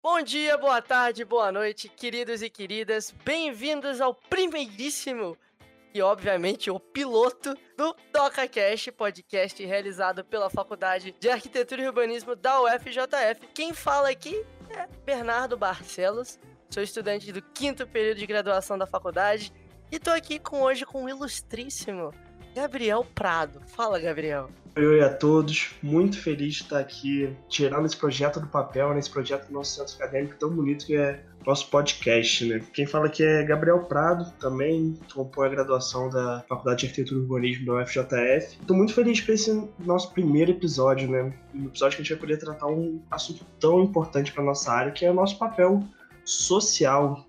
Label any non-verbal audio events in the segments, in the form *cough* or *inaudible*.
Bom dia, boa tarde, boa noite, queridos e queridas. Bem-vindos ao primeiríssimo e, obviamente, o piloto do DocaCast, podcast realizado pela Faculdade de Arquitetura e Urbanismo da UFJF. Quem fala aqui é Bernardo Barcelos, sou estudante do quinto período de graduação da faculdade e tô aqui com hoje com o ilustríssimo Gabriel Prado. Fala, Gabriel. Oi a todos, muito feliz de estar aqui tirando esse projeto do papel, nesse projeto do nosso centro acadêmico tão bonito que é nosso podcast, né? Quem fala aqui é Gabriel Prado, também compõe a graduação da Faculdade de Arquitetura e Urbanismo da UFJF. Estou muito feliz por esse nosso primeiro episódio, né? Um episódio que a gente vai poder tratar um assunto tão importante para nossa área, que é o nosso papel social.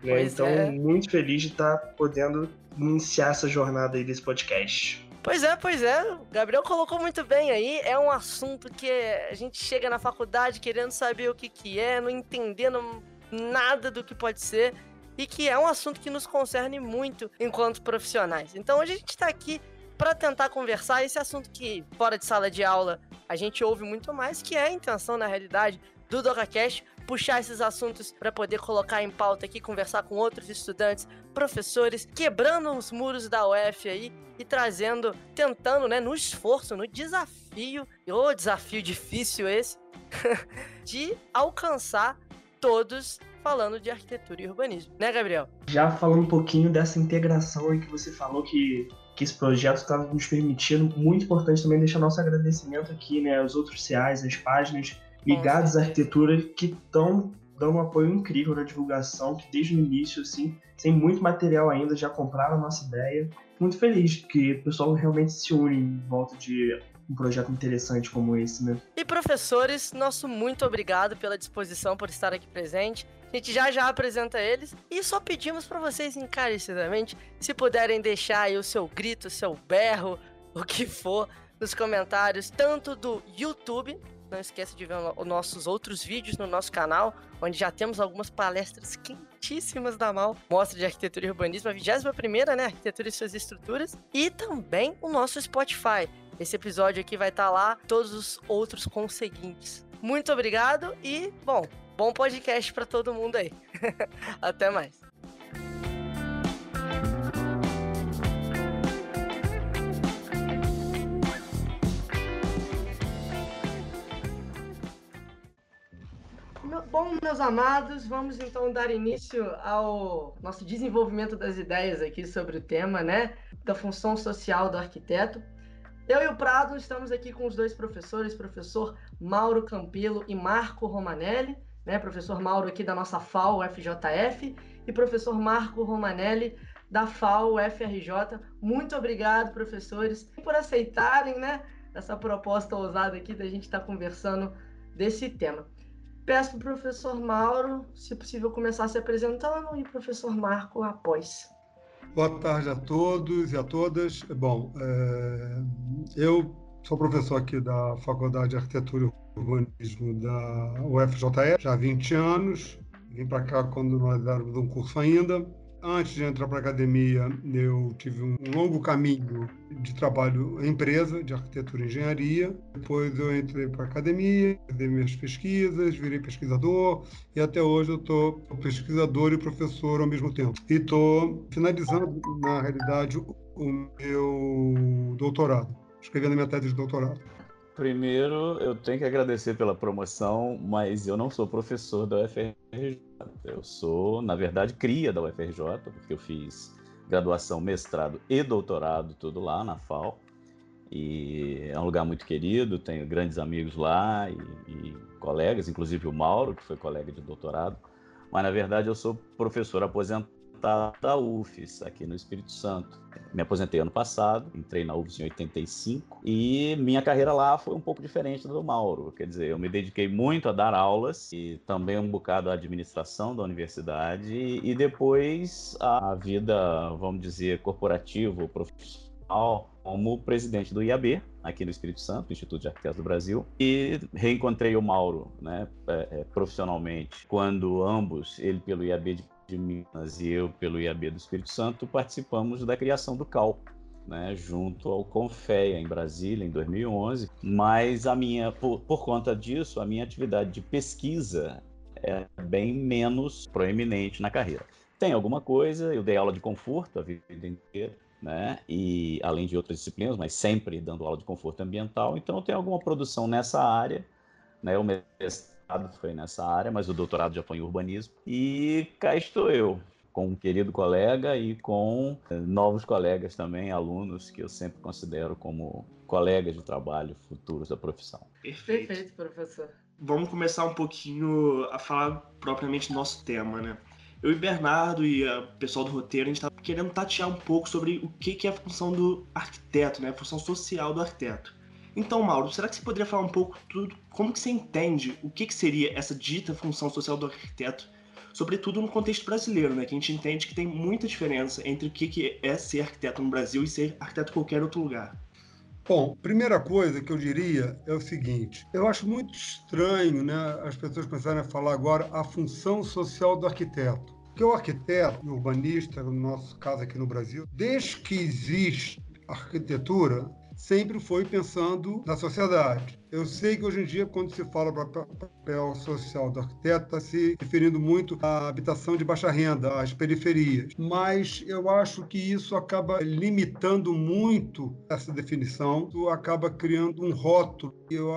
Né? Então, é. muito feliz de estar podendo iniciar essa jornada aí desse podcast. Pois é, pois é. Gabriel colocou muito bem aí. É um assunto que a gente chega na faculdade querendo saber o que, que é, não entendendo nada do que pode ser. E que é um assunto que nos concerne muito enquanto profissionais. Então hoje a gente está aqui para tentar conversar esse assunto que, fora de sala de aula, a gente ouve muito mais, que é a intenção, na realidade, do DocaCast, puxar esses assuntos para poder colocar em pauta aqui, conversar com outros estudantes, professores, quebrando os muros da UF aí e trazendo, tentando, né, no esforço, no desafio, o desafio difícil esse, *laughs* de alcançar todos falando de arquitetura e urbanismo, né, Gabriel? Já falando um pouquinho dessa integração aí que você falou que que esse projeto está nos permitindo, muito importante também deixar nosso agradecimento aqui, né, aos outros CIAs, as páginas ligados à arquitetura que estão dando um apoio incrível na divulgação, que desde o início, assim, sem muito material ainda, já compraram a nossa ideia. Muito feliz que o pessoal realmente se une em volta de um projeto interessante como esse, né? E professores, nosso muito obrigado pela disposição por estar aqui presente. A gente já já apresenta eles e só pedimos para vocês encarecidamente, se puderem deixar aí o seu grito, o seu berro, o que for, nos comentários, tanto do YouTube, não esqueça de ver os nossos outros vídeos no nosso canal, onde já temos algumas palestras quentíssimas da MAL, Mostra de Arquitetura e Urbanismo, a 21 né? Arquitetura e suas estruturas. E também o nosso Spotify. Esse episódio aqui vai estar tá lá, todos os outros conseguintes. Muito obrigado e, bom, bom podcast para todo mundo aí. *laughs* Até mais. Bom, meus amados, vamos então dar início ao nosso desenvolvimento das ideias aqui sobre o tema, né? Da função social do arquiteto. Eu e o Prado estamos aqui com os dois professores, professor Mauro Campelo e Marco Romanelli, né? Professor Mauro aqui da nossa FAO FJF e professor Marco Romanelli da FAO FRJ. Muito obrigado, professores, por aceitarem, né? Essa proposta ousada aqui da gente estar conversando desse tema. Peço para o professor Mauro, se possível, começar se apresentando e o professor Marco após. Boa tarde a todos e a todas. Bom, é... eu sou professor aqui da Faculdade de Arquitetura e Urbanismo da UFJE já há 20 anos. Vim para cá quando nós éramos um curso ainda. Antes de entrar para a academia, eu tive um longo caminho de trabalho em empresa, de arquitetura e engenharia. Depois eu entrei para a academia, fiz minhas pesquisas, virei pesquisador e até hoje eu estou pesquisador e professor ao mesmo tempo. E estou finalizando, na realidade, o meu doutorado, escrevendo a minha tese de doutorado. Primeiro, eu tenho que agradecer pela promoção, mas eu não sou professor da UFRJ. Eu sou, na verdade, cria da UFRJ, porque eu fiz graduação, mestrado e doutorado, tudo lá na FAO. E é um lugar muito querido, tenho grandes amigos lá e, e colegas, inclusive o Mauro, que foi colega de doutorado. Mas, na verdade, eu sou professor aposentado da UFES, aqui no Espírito Santo. Me aposentei ano passado, entrei na UFES em 85 e minha carreira lá foi um pouco diferente do Mauro. Quer dizer, eu me dediquei muito a dar aulas e também um bocado à administração da universidade e depois a vida, vamos dizer, corporativa, profissional, como presidente do IAB, aqui no Espírito Santo, Instituto de Arquitetos do Brasil, e reencontrei o Mauro, né, é, é, profissionalmente, quando ambos, ele pelo IAB de de Minas e eu, pelo IAB do Espírito Santo, participamos da criação do CAL, né, junto ao Confeia, em Brasília, em 2011. Mas a minha, por, por conta disso, a minha atividade de pesquisa é bem menos proeminente na carreira. Tem alguma coisa, eu dei aula de conforto a vida inteira, né? E além de outras disciplinas, mas sempre dando aula de conforto ambiental, então eu tenho alguma produção nessa área, né? Mestrado foi nessa área, mas o doutorado já foi em urbanismo. E cá estou eu, com um querido colega e com eh, novos colegas também, alunos que eu sempre considero como colegas de trabalho futuros da profissão. Perfeito, Perfeito professor. Vamos começar um pouquinho a falar propriamente do nosso tema, né? eu e Bernardo e o pessoal do roteiro, a gente está querendo tatear um pouco sobre o que, que é a função do arquiteto, né? A função social do arquiteto. Então, Mauro, será que você poderia falar um pouco tudo, como que você entende o que, que seria essa dita função social do arquiteto, sobretudo no contexto brasileiro, né? Que a gente entende que tem muita diferença entre o que, que é ser arquiteto no Brasil e ser arquiteto em qualquer outro lugar. Bom, primeira coisa que eu diria é o seguinte: eu acho muito estranho né, as pessoas começarem a falar agora a função social do arquiteto. Porque o arquiteto, o urbanista, no nosso caso aqui no Brasil, desde que existe arquitetura, sempre foi pensando na sociedade. Eu sei que hoje em dia, quando se fala papel social do arquiteto, está se referindo muito à habitação de baixa renda, às periferias. Mas eu acho que isso acaba limitando muito essa definição, isso acaba criando um rótulo. Eu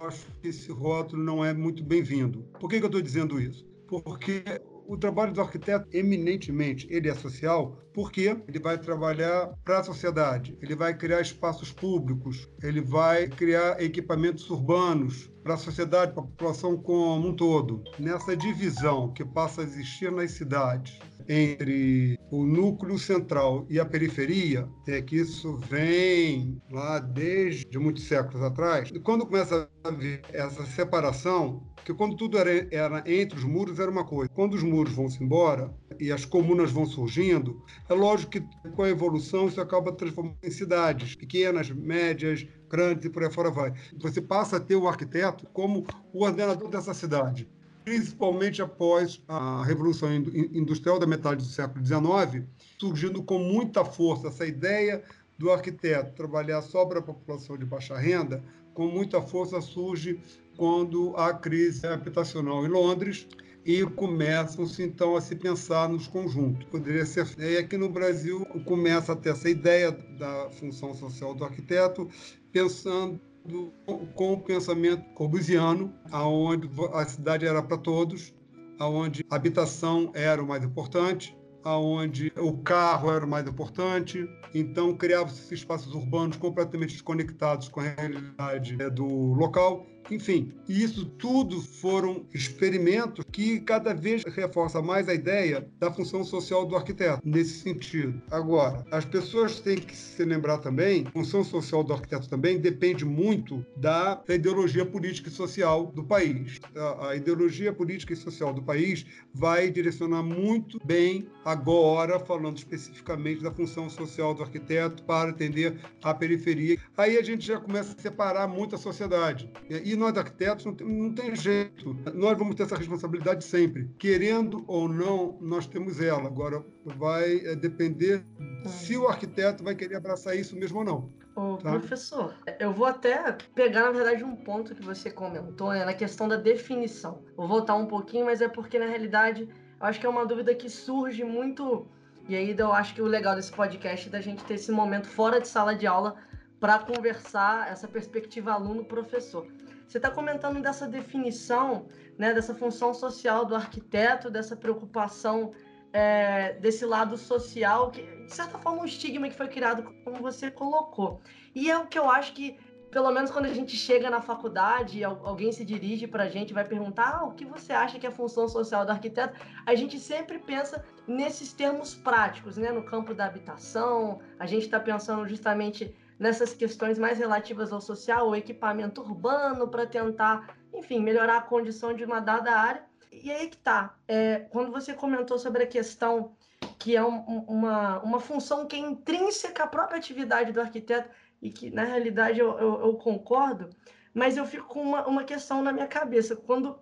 acho que esse rótulo não é muito bem-vindo. Por que, que eu estou dizendo isso? Porque o trabalho do arquiteto, eminentemente, ele é social, porque ele vai trabalhar para a sociedade, ele vai criar espaços públicos, ele vai criar equipamentos urbanos para a sociedade, para a população como um todo. Nessa divisão que passa a existir nas cidades entre o núcleo central e a periferia, é que isso vem lá desde muitos séculos atrás. E quando começa a haver essa separação, que quando tudo era, era entre os muros era uma coisa. Quando os muros vão-se embora e as comunas vão surgindo, é lógico que com a evolução isso acaba transformando em cidades pequenas, médias, grandes e por aí fora vai. Você passa a ter o arquiteto como o ordenador dessa cidade principalmente após a Revolução Industrial da metade do século XIX, surgindo com muita força essa ideia do arquiteto trabalhar só para a população de baixa renda, com muita força surge quando há crise habitacional em Londres e começam-se então a se pensar nos conjuntos. Poderia ser e aqui no Brasil começa a ter essa ideia da função social do arquiteto, pensando do, com o pensamento corbusiano, aonde a cidade era para todos, aonde a habitação era o mais importante, aonde o carro era o mais importante. Então criavam-se espaços urbanos completamente desconectados com a realidade né, do local enfim, isso tudo foram experimentos que cada vez reforça mais a ideia da função social do arquiteto, nesse sentido. Agora, as pessoas têm que se lembrar também, a função social do arquiteto também depende muito da, ideologia política e social do país. A, a ideologia política e social do país vai direcionar muito bem agora, falando especificamente da função social do arquiteto para atender a periferia. Aí a gente já começa a separar muito a sociedade. E nós arquitetos não tem, não tem jeito. Nós vamos ter essa responsabilidade sempre. Querendo ou não, nós temos ela. Agora vai é, depender se o arquiteto vai querer abraçar isso mesmo ou não. Ô, tá? professor, eu vou até pegar, na verdade, um ponto que você comentou, né, na questão da definição. Vou voltar um pouquinho, mas é porque, na realidade, eu acho que é uma dúvida que surge muito. E aí eu acho que o legal desse podcast é da gente ter esse momento fora de sala de aula para conversar essa perspectiva aluno-professor. Você está comentando dessa definição, né, dessa função social do arquiteto, dessa preocupação é, desse lado social, que de certa forma um estigma que foi criado, como você colocou. E é o que eu acho que, pelo menos quando a gente chega na faculdade, alguém se dirige para a gente, vai perguntar ah, o que você acha que é a função social do arquiteto, a gente sempre pensa nesses termos práticos, né, no campo da habitação, a gente está pensando justamente nessas questões mais relativas ao social, o equipamento urbano, para tentar, enfim, melhorar a condição de uma dada área. E aí que tá. É, quando você comentou sobre a questão que é um, uma, uma função que é intrínseca à própria atividade do arquiteto, e que na realidade eu, eu, eu concordo, mas eu fico com uma, uma questão na minha cabeça. Quando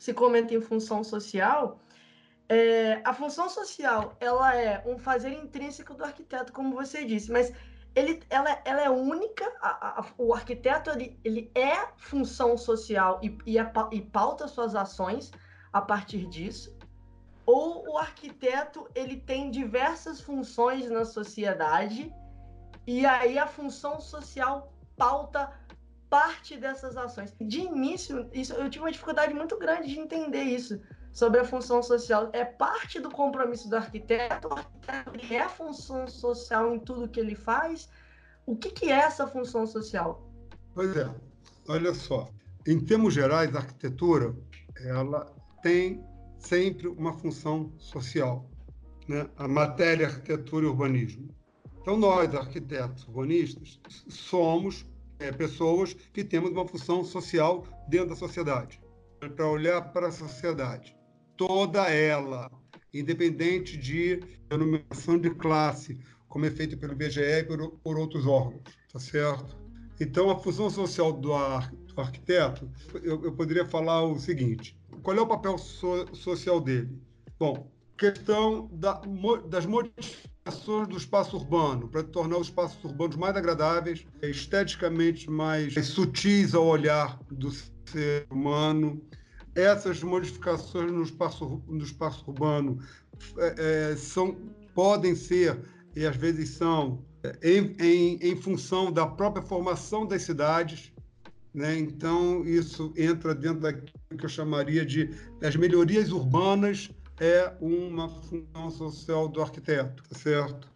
se comenta em função social, é, a função social ela é um fazer intrínseco do arquiteto, como você disse, mas ele, ela, ela é única, a, a, o arquiteto ele, ele é função social e, e, a, e pauta suas ações a partir disso? Ou o arquiteto ele tem diversas funções na sociedade e aí a função social pauta parte dessas ações. De início, isso, eu tive uma dificuldade muito grande de entender isso sobre a função social. É parte do compromisso do arquiteto, o arquiteto é função social em tudo que ele faz. O que, que é essa função social? Pois é, olha só. Em termos gerais, a arquitetura ela tem sempre uma função social, né? A matéria, arquitetura e urbanismo. Então nós, arquitetos urbanistas, somos é, pessoas que temos uma função social dentro da sociedade. Para olhar para a sociedade, toda ela, independente de denominação de classe, como é feito pelo IBGE e por, por outros órgãos, tá certo? Então, a função social do, ar, do arquiteto, eu, eu, poderia falar o seguinte: qual é o papel so, social dele? Bom, questão da, das modificações do espaço urbano, para tornar os espaços urbanos mais agradáveis, esteticamente mais sutis ao olhar do ser humano. Essas modificações no espaço, no espaço urbano é, é, são, podem ser, e às vezes são, em, em, em função da própria formação das cidades. Né? Então, isso entra dentro daquilo que eu chamaria de as melhorias urbanas é uma função social do arquiteto, tá certo?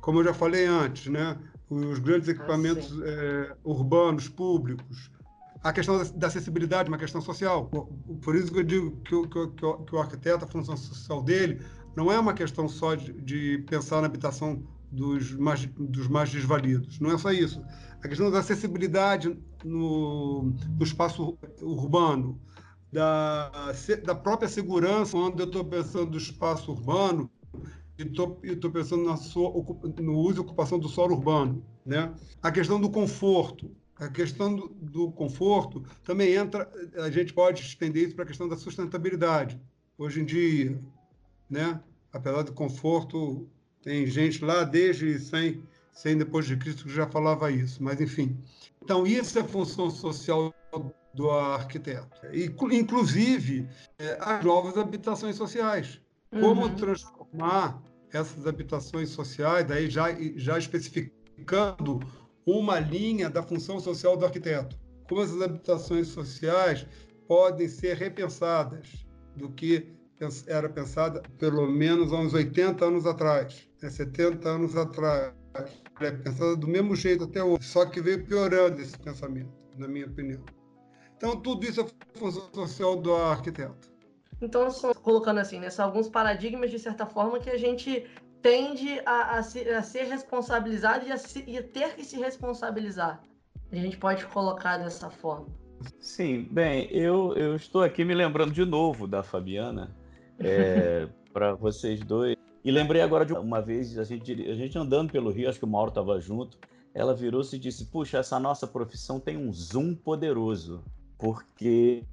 Como eu já falei antes, né? Os grandes equipamentos ah, é, urbanos, públicos, a questão da acessibilidade, uma questão social. Por isso que eu digo que o, que o, que o arquiteto, a função social dele, não é uma questão só de, de pensar na habitação dos mais, dos mais desvalidos. Não é só isso. A questão da acessibilidade no, no espaço urbano, da, da própria segurança, quando eu estou pensando no espaço urbano, e estou pensando na sua, no uso e ocupação do solo urbano. Né? A questão do conforto. A questão do, do conforto também entra, a gente pode estender isso para a questão da sustentabilidade. Hoje em dia, né? apesar do conforto, tem gente lá desde 100, 100 depois de Cristo que já falava isso, mas enfim. Então, isso é função social do arquiteto. E, inclusive, é, as novas habitações sociais. Como uhum. transformar essas habitações sociais, daí já, já especificando uma linha da função social do arquiteto. Como essas habitações sociais podem ser repensadas do que era pensada pelo menos há uns 80 anos atrás, né, 70 anos atrás. É pensada do mesmo jeito até hoje, só que veio piorando esse pensamento, na minha opinião. Então, tudo isso é função social do arquiteto. Então, colocando assim, né, são alguns paradigmas, de certa forma, que a gente tende a, a, se, a ser responsabilizado e a, se, e a ter que se responsabilizar. A gente pode colocar dessa forma. Sim, bem, eu, eu estou aqui me lembrando de novo da Fabiana, é, *laughs* para vocês dois. E lembrei agora de uma vez, a gente, a gente andando pelo Rio, acho que o Mauro estava junto, ela virou-se e disse: Puxa, essa nossa profissão tem um zoom poderoso porque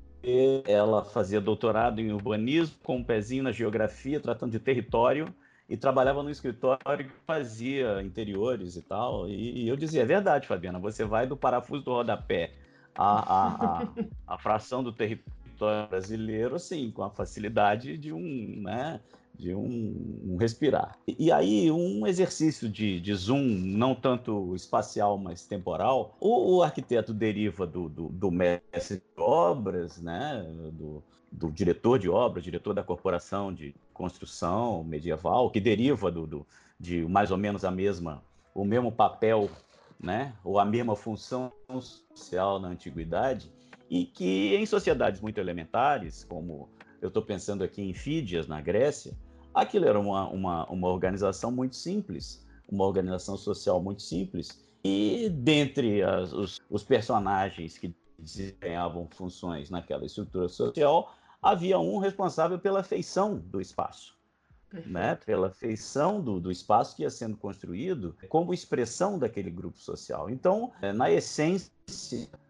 ela fazia doutorado em urbanismo, com um pezinho na geografia, tratando de território, e trabalhava no escritório que fazia interiores e tal. E, e eu dizia: é verdade, Fabiana, você vai do parafuso do rodapé à, à, à, à fração do território brasileiro, assim, com a facilidade de um, né, de um, um respirar. E, e, aí, um exercício de, de, zoom, não tanto espacial, mas temporal, o, o arquiteto deriva do, do, do, mestre de obras, né, do, do, diretor de obras, diretor da corporação de construção medieval, que deriva do, do, de mais ou menos a mesma, o mesmo papel, né, ou a mesma função social na antiguidade, e que em sociedades muito elementares, como eu estou pensando aqui em Fídias, na Grécia, aquilo era uma, uma, uma organização muito simples, uma organização social muito simples, e dentre as, os, os personagens que desempenhavam funções naquela estrutura social, havia um responsável pela feição do espaço. Né, pela feição do, do espaço que ia sendo construído como expressão daquele grupo social. Então, é, na essência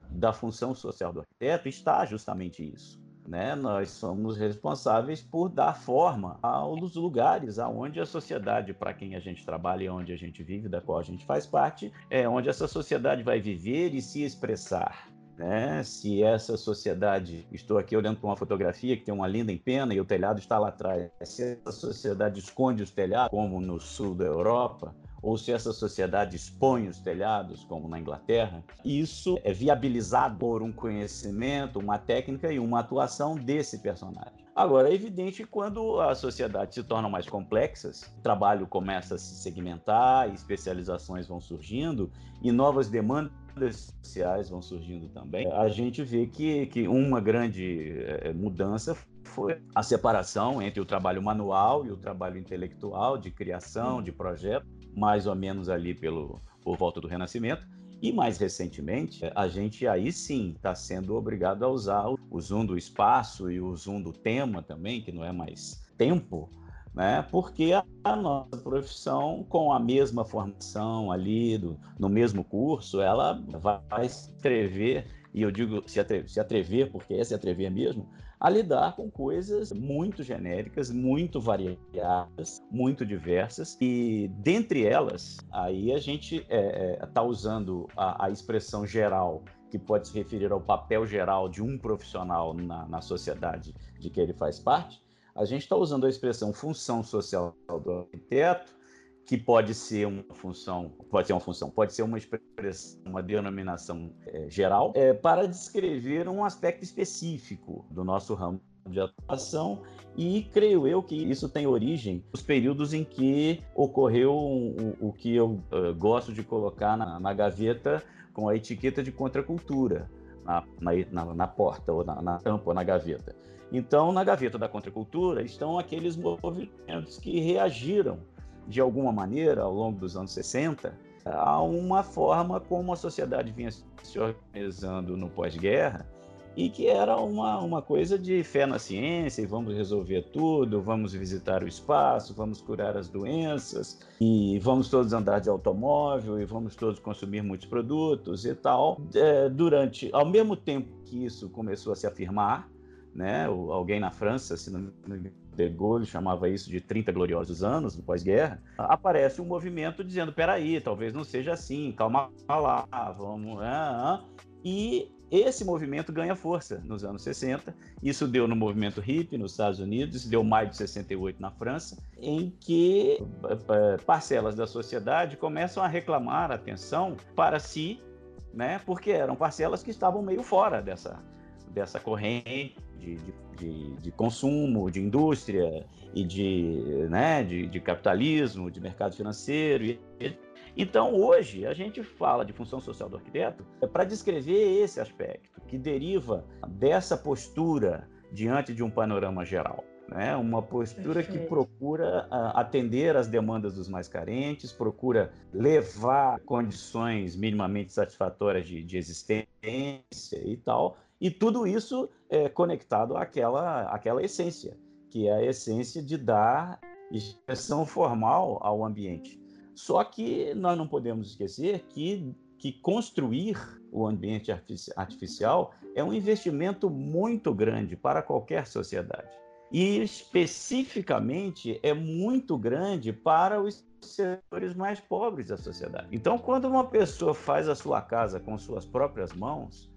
da função social do arquiteto está justamente isso né? Nós somos responsáveis por dar forma aos lugares aonde a sociedade para quem a gente trabalha e onde a gente vive, da qual a gente faz parte, é onde essa sociedade vai viver e se expressar. Né? Se essa sociedade, estou aqui olhando para uma fotografia que tem uma linda em pena e o telhado está lá atrás. Se essa sociedade esconde os telhados, como no sul da Europa, ou se essa sociedade expõe os telhados, como na Inglaterra, isso é viabilizado por um conhecimento, uma técnica e uma atuação desse personagem. Agora, é evidente que quando as sociedades se tornam mais complexas, o trabalho começa a se segmentar, especializações vão surgindo e novas demandas sociais vão surgindo também. A gente vê que, que uma grande é, mudança foi a separação entre o trabalho manual e o trabalho intelectual, de criação, de projeto, mais ou menos ali pelo, por volta do Renascimento. E mais recentemente, a gente aí sim está sendo obrigado a usar o zoom do espaço e o zoom do tema também, que não é mais tempo, né? Porque a, nossa profissão, com a mesma formação ali, do, no mesmo curso, ela vai escrever, e eu digo se atrever, se atrever porque é se atrever mesmo, a lidar com coisas muito genéricas, muito variadas, muito diversas. E dentre elas, aí a gente está é, é, tá usando a, a expressão geral que pode se referir ao papel geral de um profissional na, na sociedade de que ele faz parte, a gente está usando a expressão função social do arquiteto, que pode ser uma função, pode ser uma função, pode ser uma expressão, uma denominação é, geral, é, para descrever um aspecto específico do nosso ramo de atuação e creio eu que isso tem origem nos períodos em que ocorreu o, o que eu uh, gosto de colocar na, na, gaveta com a etiqueta de contracultura na, na, na porta ou na, tampa ou na gaveta. Então, na gaveta da contracultura estão aqueles movimentos que reagiram de alguma maneira, ao longo dos anos 60, a uma forma como a sociedade vinha se organizando no pós-guerra e que era uma, uma coisa de fé na ciência e vamos resolver tudo, vamos visitar o espaço, vamos curar as doenças e vamos todos andar de automóvel e vamos todos consumir muitos produtos e tal. É, durante, ao mesmo tempo que isso começou a se afirmar, né, alguém na França, se não me de Gaulle chamava isso de 30 gloriosos anos do pós-guerra, aparece um movimento dizendo: peraí, talvez não seja assim, calma lá, vamos. Ah, ah. E esse movimento ganha força nos anos 60. Isso deu no movimento hippie nos Estados Unidos, deu maio de 68 na França, em que eh, parcelas da sociedade começam a reclamar atenção para si, né, porque eram parcelas que estavam meio fora dessa, dessa corrente de, de, de, consumo, de indústria e de, né, de, de capitalismo, de mercado financeiro. E, então, hoje, a gente fala de função social do arquiteto é para descrever esse aspecto que deriva dessa postura diante de um panorama geral. Né? Uma postura que procura uh, atender às demandas dos mais carentes, procura levar condições minimamente satisfatórias de, de existência e tal, e tudo isso é conectado àquela, àquela essência, que é a essência de dar expressão formal ao ambiente. Só que nós não podemos esquecer que, que construir o ambiente artificial é um investimento muito grande para qualquer sociedade. E especificamente é muito grande para os setores mais pobres da sociedade. Então, quando uma pessoa faz a sua casa com suas próprias mãos,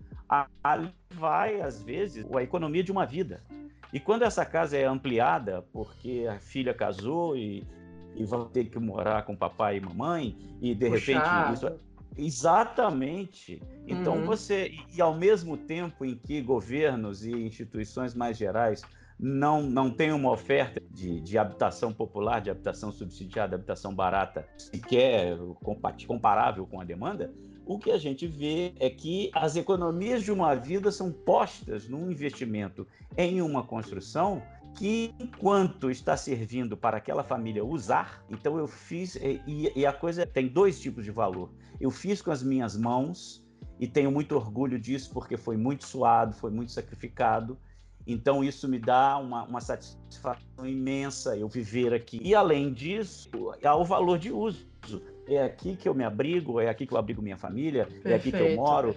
ali vai, às vezes, a economia de uma vida. E quando essa casa é ampliada, porque a filha casou e, e vai ter que morar com papai e mamãe, e de Puxado. repente isso. É exatamente. Então uhum. você. E ao mesmo tempo em que governos e instituições mais gerais não, não têm uma oferta de, de habitação popular, de habitação subsidiada, habitação barata, sequer comparável com a demanda, o que a gente vê é que as economias de uma vida são postas num investimento em uma construção que, enquanto está servindo para aquela família usar, então eu fiz, e, e, a coisa tem dois tipos de valor. Eu fiz com as minhas mãos e tenho muito orgulho disso porque foi muito suado, foi muito sacrificado. Então isso me dá uma, uma satisfação imensa eu viver aqui. E além disso, há o valor de uso é aqui que eu me abrigo, é aqui que eu abrigo minha família, perfeito, é aqui que eu moro,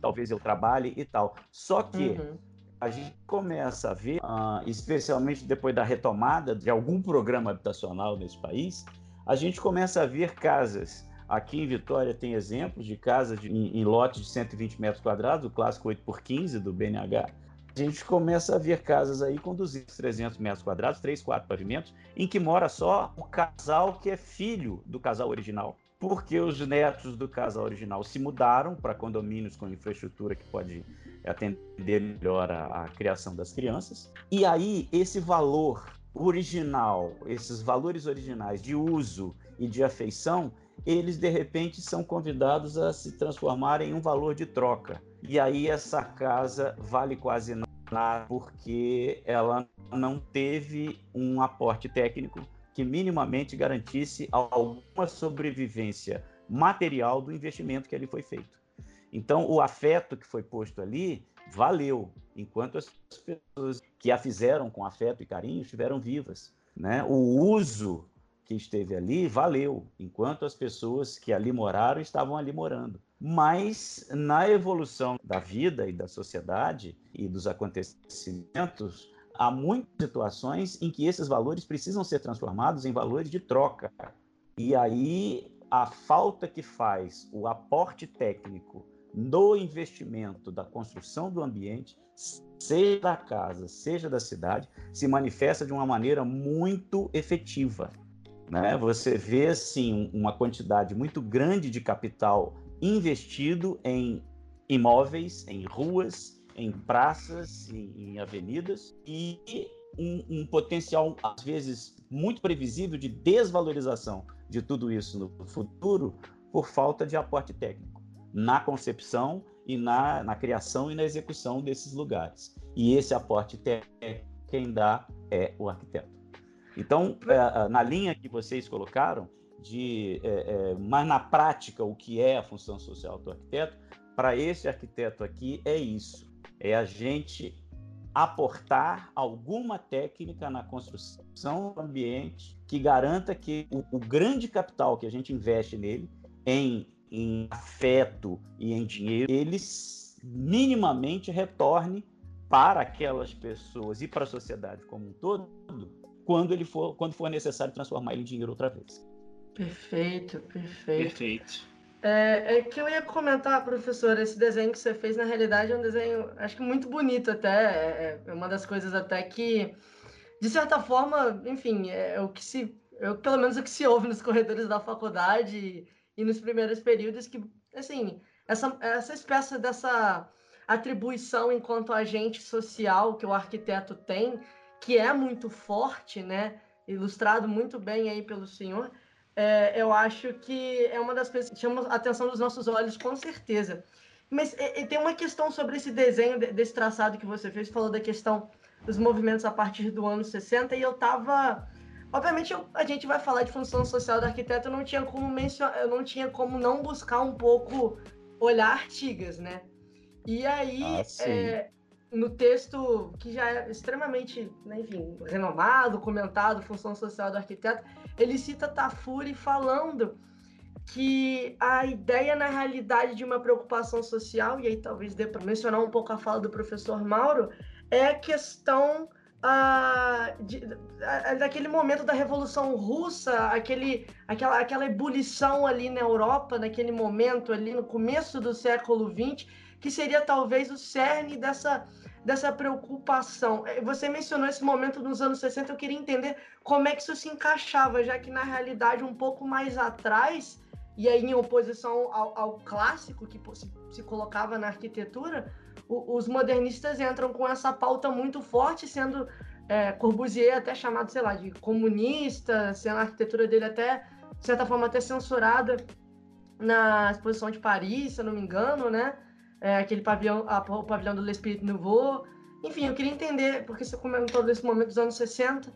talvez eu trabalhe e tal. Só que uhum. a gente começa a ver, uh, especialmente depois da retomada de algum programa habitacional nesse país, a gente começa a ver casas Aqui em Vitória tem exemplos de casas de, em, em lotes de 120 metros quadrados, o clássico 8 por 15 do BNH. A gente começa a ver casas aí com 200, 300 metros quadrados, 3, 4 pavimentos, em que mora só o casal que é filho do casal original. Porque os netos do casal original se mudaram para condomínios com infraestrutura que pode atender melhor a, a criação das crianças. E aí, esse valor original, esses valores originais de uso e de afeição, eles de repente são convidados a se transformar em um valor de troca. E aí essa casa vale quase nada porque ela não teve um aporte técnico que minimamente garantisse alguma sobrevivência material do investimento que ali foi feito. Então, o afeto que foi posto ali valeu, enquanto as pessoas que a fizeram com afeto e carinho estiveram vivas. Né? O uso que esteve ali valeu, enquanto as pessoas que ali moraram estavam ali morando. Mas na evolução da vida e da sociedade e dos acontecimentos, há muitas situações em que esses valores precisam ser transformados em valores de troca. E aí a falta que faz o aporte técnico no investimento da construção do ambiente, seja da casa, seja da cidade, se manifesta de uma maneira muito efetiva. Né? Você vê assim uma quantidade muito grande de capital investido em imóveis, em ruas, em praças, em, em avenidas e um, um, potencial às vezes muito previsível de desvalorização de tudo isso no futuro por falta de aporte técnico na concepção e na, na criação e na execução desses lugares. E esse aporte técnico, quem dá é o arquiteto. Então, é, na linha que vocês colocaram, de, é, é, mas na prática, o que é a função social do arquiteto, para esse arquiteto aqui é isso: é a gente aportar alguma técnica na construção do ambiente que garanta que o, o grande capital que a gente investe nele em em afeto e em dinheiro, eles minimamente retorne para aquelas pessoas e para a sociedade como um todo, quando ele for, quando for necessário transformar ele em dinheiro outra vez. Perfeito, perfeito. Perfeito. É, é, que eu ia comentar, professor, esse desenho que você fez, na realidade, é um desenho, acho que muito bonito até, é, é uma das coisas até que, de certa forma, enfim, é o que se, é, pelo menos o que se ouve nos corredores da faculdade, e nos primeiros períodos que, assim, essa, essa espécie dessa atribuição enquanto agente social que o arquiteto tem, que é muito forte, né? Ilustrado muito bem aí pelo senhor, é, eu acho que é uma das coisas que chama a atenção dos nossos olhos, com certeza. Mas tem uma questão sobre esse desenho, desse traçado que você fez, falou da questão dos movimentos a partir do ano 60, e eu estava Obviamente, eu, a gente vai falar de função social do arquiteto, eu não tinha como mencionar, eu não tinha como não buscar um pouco olhar Artigas, né? E aí, ah, é, no texto que já é extremamente, né, enfim, renomado, comentado, função social do arquiteto, ele cita Tafuri falando que a ideia na realidade de uma preocupação social, e aí talvez dê para mencionar um pouco a fala do professor Mauro, é a questão ah, de, daquele momento da Revolução Russa, aquele, aquela, aquela ebulição ali na Europa, naquele momento ali no começo do século XX, que seria talvez o cerne dessa, dessa preocupação. É, você mencionou esse momento nos anos 60, eu queria entender como é que isso se encaixava, já que na realidade um pouco mais atrás, e aí em oposição ao, ao clássico que se, se colocava na arquitetura, os modernistas entram com essa pauta muito forte, sendo é, Corbusier até chamado, sei lá, de comunista, sendo a arquitetura dele até, de certa forma, até censurada na exposição de Paris, se eu não me engano, né? É, aquele pavilhão, a, o pavilhão do L'Esprit Nouveau. Enfim, eu queria entender, porque você comentou desse momento dos anos 60.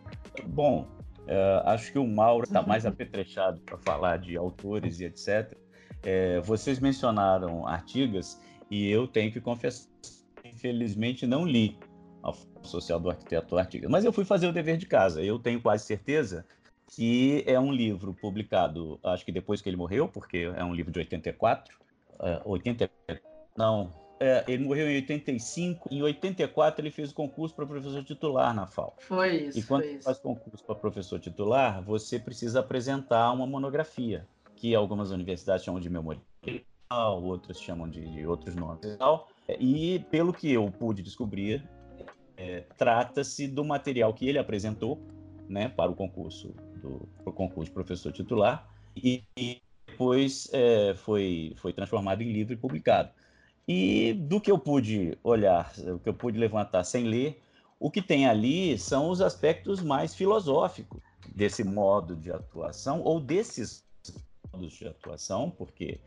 Bom, é, acho que o Mauro está mais apetrechado para falar de autores e etc. É, vocês mencionaram Artigas, e eu tenho que confessar, infelizmente não li a Social do Arquiteto Artigas, mas eu fui fazer o dever de casa. Eu tenho quase certeza que é um livro publicado, acho que depois que ele morreu, porque é um livro de 84, é, 80, não, é, ele morreu em 85, em 84 ele fez o concurso para professor titular na FAO. Foi isso. E quando você faz concurso para professor titular, você precisa apresentar uma monografia que algumas universidades chamam de memorial, outras chamam de, de outros nomes e tal. E pelo que eu pude descobrir, é, trata-se do material que ele apresentou né, para o concurso do concurso de professor titular e, e depois é, foi, foi transformado em livro e publicado. E do que eu pude olhar, o que eu pude levantar sem ler, o que tem ali são os aspectos mais filosóficos desse modo de atuação ou desses modos de atuação, porque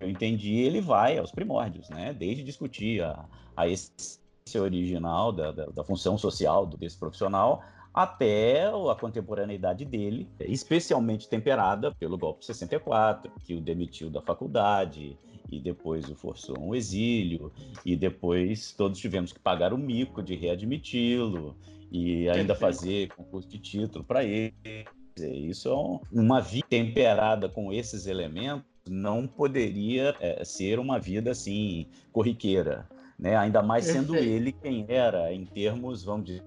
eu entendi, ele vai aos primórdios, né? Desde discutir a, a essência original da, da, da função social desse profissional até a contemporaneidade dele, especialmente temperada pelo golpe de 64, que o demitiu da faculdade e depois o forçou a um exílio, e depois todos tivemos que pagar o mico de readmiti-lo e ainda fazer concurso de título para ele. Isso é uma vida temperada com esses elementos não poderia é, ser uma vida assim corriqueira, né? Ainda mais sendo ele quem era em termos, vamos dizer,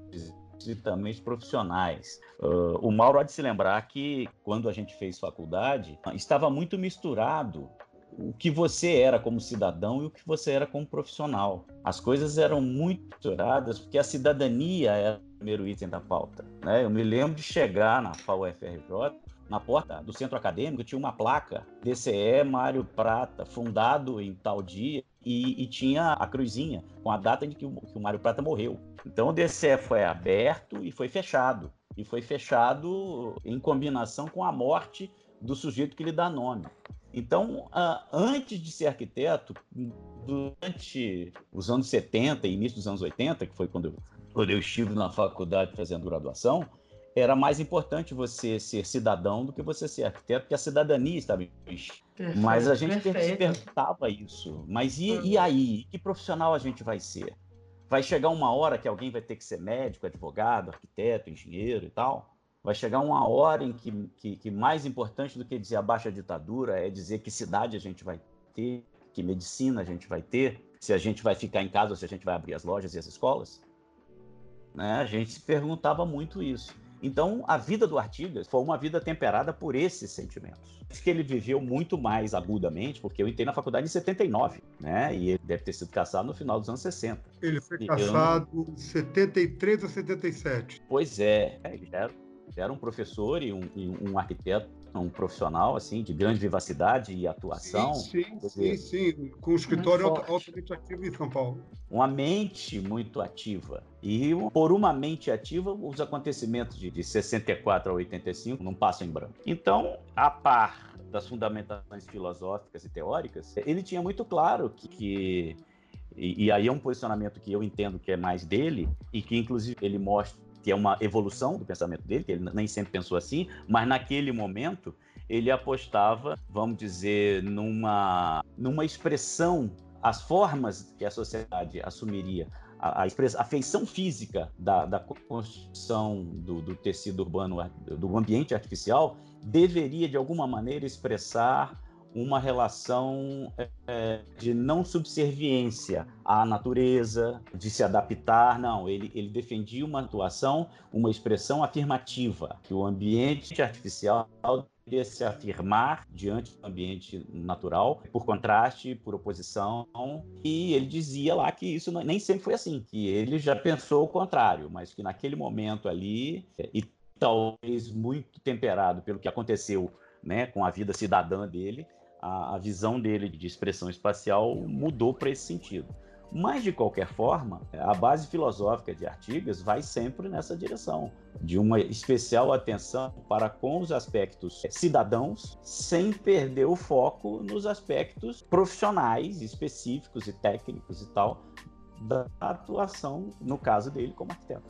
estritamente profissionais. Uh, o Mauro há de se lembrar que quando a gente fez faculdade estava muito misturado o que você era como cidadão e o que você era como profissional. As coisas eram muito misturadas porque a cidadania era o primeiro item da pauta. Né? Eu me lembro de chegar na FAUFRJ na porta do centro acadêmico tinha uma placa DCE Mário Prata, fundado em tal dia, e, e tinha a cruzinha com a data de que o, que o Mário Prata morreu. Então o DCE foi aberto e foi fechado. E foi fechado em combinação com a morte do sujeito que lhe dá nome. Então, antes de ser arquiteto, durante os anos 70 e início dos anos 80, que foi quando eu, quando eu estive na faculdade fazendo graduação, era mais importante você ser cidadão do que você ser arquiteto, porque a cidadania estava em Mas a gente perfeito. se perguntava isso. Mas e, e uhum. aí? Que profissional a gente vai ser? Vai chegar uma hora que alguém vai ter que ser médico, advogado, arquiteto, engenheiro e tal? Vai chegar uma hora em que, que, que mais importante do que dizer abaixa a ditadura é dizer que cidade a gente vai ter, que medicina a gente vai ter, se a gente vai ficar em casa ou se a gente vai abrir as lojas e as escolas? Né? A gente se perguntava muito isso. Então, a vida do Artigas foi uma vida temperada por esses sentimentos. Acho que ele viveu muito mais agudamente, porque eu entrei na faculdade em 79, né? E ele deve ter sido caçado no final dos anos 60. Ele foi caçado em 73 ou 77. Pois é, ele já era, era um professor e um, e um arquiteto um profissional assim de grande vivacidade e atuação. Sim, sim, dizer, sim, sim. com um escritório altamente ativo em São Paulo. Uma mente muito ativa. E por uma mente ativa, os acontecimentos de, de 64 a 85 não passam em branco. Então, a par das fundamentações filosóficas e teóricas, ele tinha muito claro que, que e, e aí é um posicionamento que eu entendo que é mais dele e que inclusive ele mostra que é uma evolução do pensamento dele, que ele nem sempre pensou assim, mas naquele momento ele apostava, vamos dizer, numa, numa expressão, as formas que a sociedade assumiria, a, a, a feição física da, da construção do, do tecido urbano, do ambiente artificial, deveria de alguma maneira expressar uma relação é, de não subserviência à natureza, de se adaptar. Não, ele, ele defendia uma atuação, uma expressão afirmativa, que o ambiente artificial deveria se afirmar diante do ambiente natural, por contraste, por oposição. E ele dizia lá que isso nem sempre foi assim, que ele já pensou o contrário, mas que naquele momento ali, e talvez muito temperado pelo que aconteceu né, com a vida cidadã dele, a, a visão dele de expressão espacial mudou para esse sentido. Mas, de qualquer forma, a base filosófica de Artigas vai sempre nessa direção, de uma especial atenção para com os aspectos cidadãos, sem perder o foco nos aspectos profissionais, específicos e técnicos e tal, da atuação, no caso dele, como arquiteto.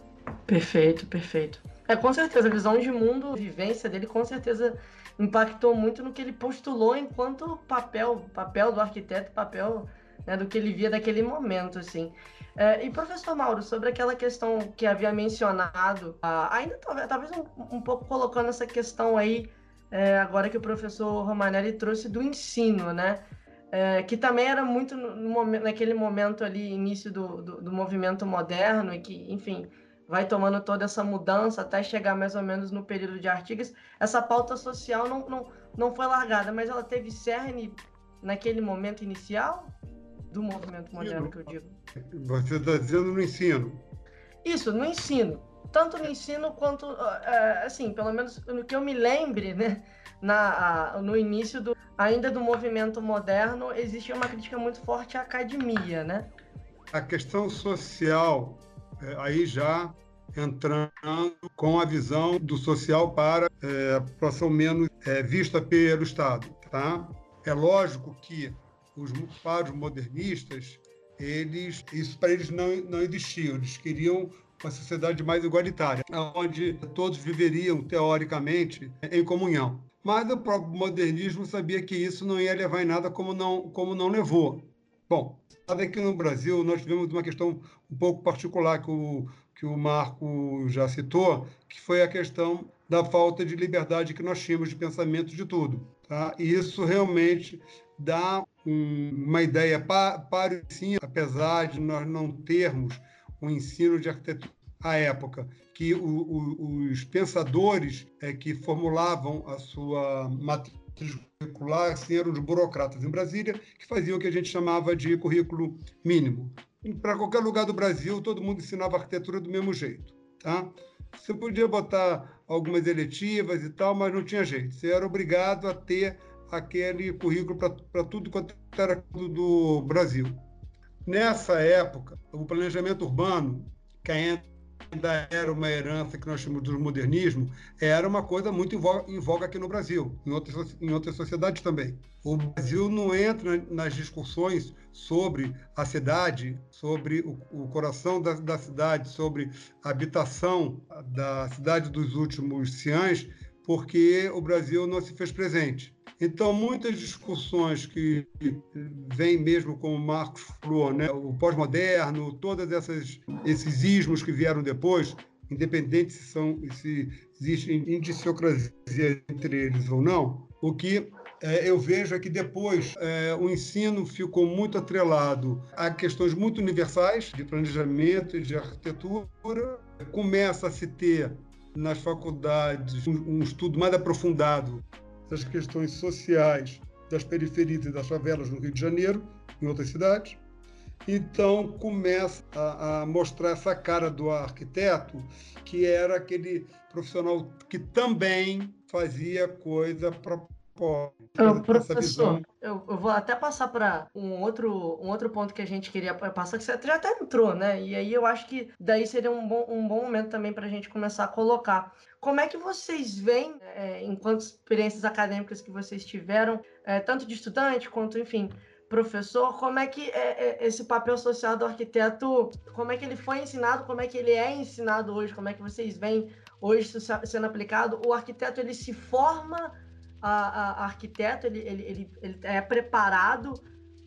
Perfeito, perfeito. É, com certeza, a visão de mundo, a vivência dele, com certeza impactou muito no que ele postulou enquanto papel, papel do arquiteto, papel né, do que ele via daquele momento, assim. É, e professor Mauro, sobre aquela questão que havia mencionado, ah, ainda talvez, um, um, pouco colocando essa questão aí, é, agora que o professor Romanelli trouxe do ensino, né? É, que também era muito no, no, naquele momento ali, início do, do, do movimento moderno, e que, enfim, vai tomando toda essa mudança até chegar mais ou menos no período de Artigas, essa pauta social não, não, não foi largada, mas ela teve cerne naquele momento inicial do movimento moderno que eu digo. Você está dizendo no ensino? Isso, no ensino. Tanto no ensino quanto, é, assim, pelo menos no que eu me lembre, né? Na, no início do, ainda do movimento moderno, existia uma crítica muito forte à academia, né? A questão social, é, aí já entrando com a visão do social para é, a população menos é, vista pelo Estado. Tá? É lógico que os, para os modernistas, eles, isso para eles não, não existia. Eles queriam uma sociedade mais igualitária, onde todos viveriam, teoricamente, em comunhão. Mas o próprio modernismo sabia que isso não ia levar em nada como não, como não levou. Bom, sabe que no Brasil nós tivemos uma questão um pouco particular que o, que o Marco já citou, que foi a questão da falta de liberdade que nós tínhamos de pensamento de tudo. Tá? E isso realmente dá um, uma ideia para, para o ensino, apesar de nós não termos um ensino de arquitetura à época, que o, o, os pensadores é, que formulavam a sua matriz curricular eram os burocratas em Brasília, que faziam o que a gente chamava de currículo mínimo para qualquer lugar do Brasil, todo mundo ensinava arquitetura do mesmo jeito, tá? Você podia botar algumas eletivas e tal, mas não tinha jeito. Você era obrigado a ter aquele currículo para tudo quanto era do Brasil. Nessa época, o planejamento urbano, que ainda era uma herança que nós chamamos do modernismo, era uma coisa muito em voga, aqui no Brasil, em outras, em outras sociedades também. O Brasil não entra nas discussões sobre a cidade, sobre o, o coração da, da, cidade, sobre a habitação da cidade dos últimos ciãs, porque o Brasil não se fez presente. Então, muitas discussões que vêm mesmo como o Marcos falou, né? o pós-moderno, todos esses ismos que vieram depois, independente se, são, se existe indiciocrasia entre eles ou não, o que é, eu vejo é que depois é, o ensino ficou muito atrelado a questões muito universais de planejamento e de arquitetura. Começa a se ter nas faculdades um, um estudo mais aprofundado das questões sociais das periferias e das favelas no Rio de Janeiro, em outras cidades. Então começa a, a, mostrar essa cara do arquiteto, que era aquele profissional que também fazia coisa para pobre. professor, eu, eu, vou até passar para um outro, um outro ponto que a gente queria passar, que você até entrou, né? E aí eu acho que daí seria um bom, um bom momento também para a gente começar a colocar. Como é que vocês veem, é, enquanto experiências acadêmicas que vocês tiveram, é, tanto de estudante quanto, enfim, professor, como é que é, é, esse papel social do arquiteto, como é que ele foi ensinado, como é que ele é ensinado hoje, como é que vocês veem hoje sendo aplicado? O arquiteto, ele se forma a, a, arquiteto, ele, ele, ele, ele é preparado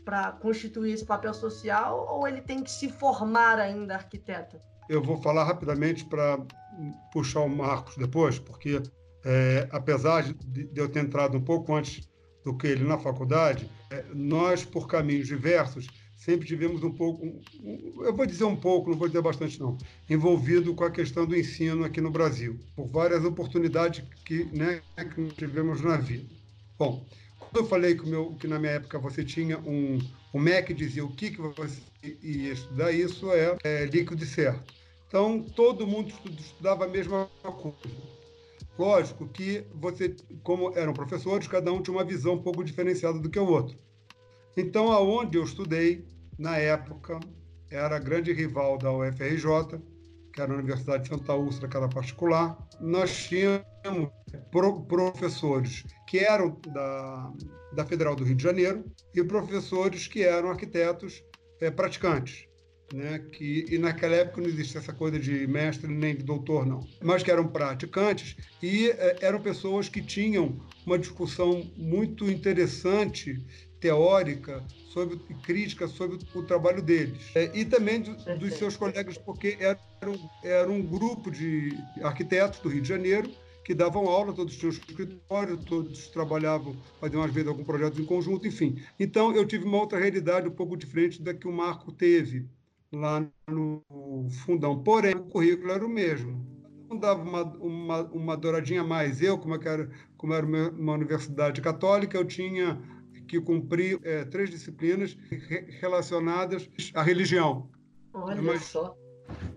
para constituir esse papel social ou ele tem que se formar ainda arquiteto? Eu vou falar rapidamente para puxar o Marcos depois, porque é, apesar de eu ter entrado um pouco antes do que ele na faculdade, é, nós, por caminhos diversos, sempre tivemos um pouco, eu vou dizer um pouco, não vou dizer bastante não, envolvido com a questão do ensino aqui no Brasil, por várias oportunidades que, né, que tivemos na vida. Bom, quando eu falei que, meu, que na minha época você tinha um, o MEC dizia o que, que você ia estudar, isso é, é líquido e certo. Então, todo mundo estudava a mesma coisa. Lógico que você, como eram professores, cada um tinha uma visão um pouco diferenciada do que o outro. Então, aonde eu estudei, na época, era grande rival da UFRJ, que era a Universidade de Santa Úrsula, que era particular. Nós tínhamos pro, professores que eram da, da Federal do Rio de Janeiro e professores que eram arquitetos é, praticantes né, que e naquela época não existia essa coisa de mestre nem de doutor não, mas que eram praticantes e é, eram pessoas que tinham uma discussão muito interessante teórica sobre crítica sobre o trabalho deles é, e também do, dos seus colegas porque era, era um grupo de arquitetos do Rio de Janeiro que davam aula, todos tinham escritório, todos trabalhavam, faziam às vezes algum projeto em conjunto, enfim. Então eu tive uma outra realidade um pouco diferente da que o Marco teve lá no fundão. Porém, o currículo era o mesmo. dava uma, uma, uma douradinha a mais. Eu, como, era, como era uma universidade católica, eu tinha que cumprir é, três disciplinas relacionadas à religião. Olha Imagina, só.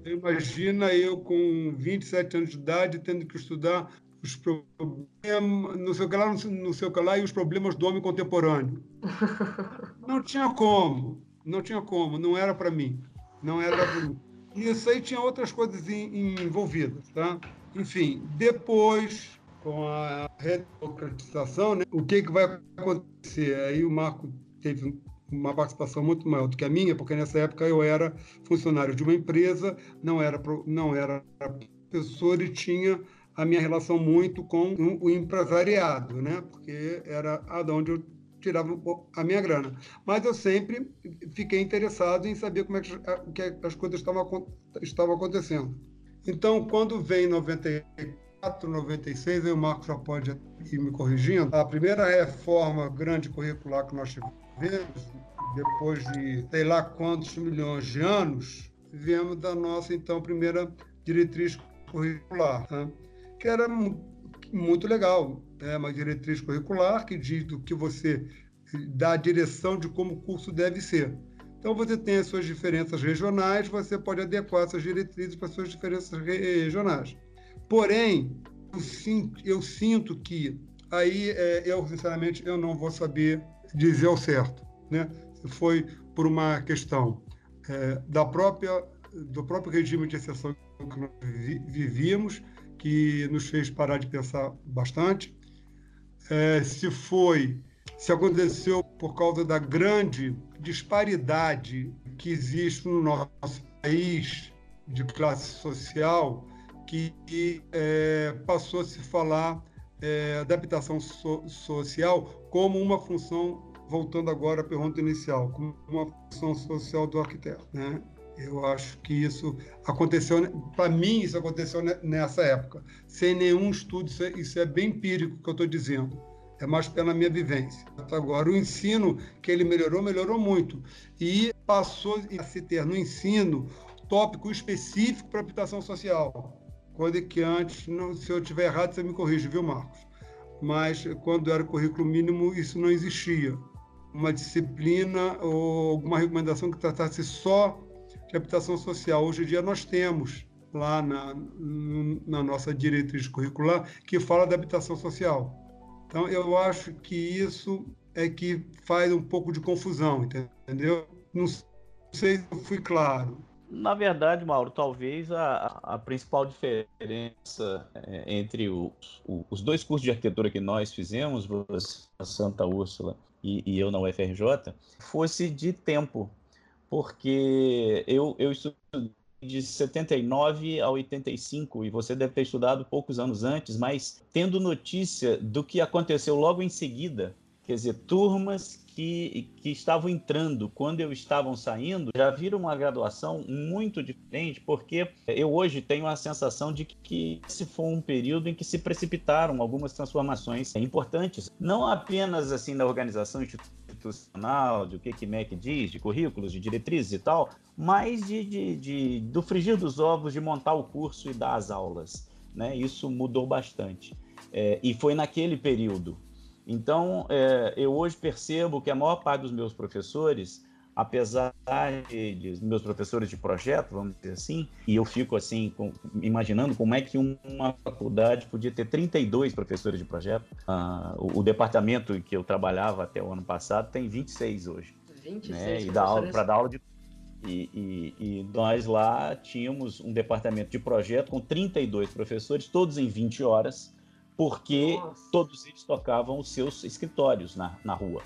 Imagina eu com 27 anos de idade tendo que estudar os problemas, no seu lá, no seu lá e os problemas do homem contemporâneo. *laughs* Não tinha como, não tinha como, não era para mim, não era para mim. E isso aí tinha outras coisas envolvidas, tá? Enfim, depois com a redemocratização, né, o que, que vai acontecer? Aí o Marco teve uma participação muito maior do que a minha, porque nessa época eu era funcionário de uma empresa, não era, não era professor e tinha a minha relação muito com o empresariado, né? porque era de onde eu tirava a minha grana. Mas eu sempre fiquei interessado em saber como é que, que as coisas estavam, estavam acontecendo. Então, quando vem 94, 96, aí o Marcos já pode ir me corrigindo, a primeira reforma grande curricular que nós tivemos, depois de sei lá quantos milhões de anos, viemos da nossa, então, primeira diretriz curricular. Né? que era muito legal. É uma diretriz curricular que diz do que você dá a direção de como o curso deve ser. Então, você tem as suas diferenças regionais, você pode adequar essas diretrizes para as suas diferenças regionais. Porém, eu sinto, eu sinto que aí é, eu, sinceramente, eu não vou saber dizer ao certo. Né? Foi por uma questão é, da própria, do próprio regime de exceção que nós vivíamos, que nos fez parar de pensar bastante. É, se foi, se aconteceu por causa da grande disparidade que existe no nosso país de classe social, que é, passou a se falar é, adaptação so social como uma função, voltando agora à pergunta inicial, como uma função social do arquiteto. Né? Eu acho que isso aconteceu, para mim, isso aconteceu nessa época, sem nenhum estudo, isso é, isso é bem empírico que eu estou dizendo, é mais pela minha vivência. Agora, o ensino que ele melhorou, melhorou muito, e passou a se ter no ensino tópico específico para habitação social, coisa que antes, não, se eu estiver errado, você me corrige, viu, Marcos? Mas quando era currículo mínimo, isso não existia. Uma disciplina ou alguma recomendação que tratasse só de habitação social. Hoje em dia nós temos lá na, na nossa diretriz curricular que fala da habitação social. Então eu acho que isso é que faz um pouco de confusão, entendeu? Não sei se eu fui claro. Na verdade, Mauro, talvez a, a principal diferença é, entre os, os dois cursos de arquitetura que nós fizemos, você, a Santa Úrsula e, e eu na UFRJ, fosse de tempo. Porque eu, eu estudei de 79 a 85 e você deve ter estudado poucos anos antes, mas tendo notícia do que aconteceu logo em seguida, quer dizer, turmas que, que estavam entrando quando eu estavam saindo já viram uma graduação muito diferente, porque eu hoje tenho a sensação de que esse foi um período em que se precipitaram algumas transformações importantes, não apenas assim na organização institucional de o que, que MEC diz, de currículos, de diretrizes e tal, mas de, de, de, do frigir dos ovos, de montar o curso e dar as aulas. Né? Isso mudou bastante. É, e foi naquele período. Então, é, eu hoje percebo que a maior parte dos meus professores apesar de, de, meus professores de projeto, vamos dizer assim, e eu fico assim com, imaginando como é que uma faculdade podia ter 32 professores de projeto. Uh, o, o, departamento que eu trabalhava até o ano passado tem 26 hoje. 26 né? E dá aula para dar aula de e, e, e, nós lá tínhamos um departamento de projeto com 32 professores, todos em 20 horas, porque Nossa. todos eles tocavam os seus escritórios na, na rua.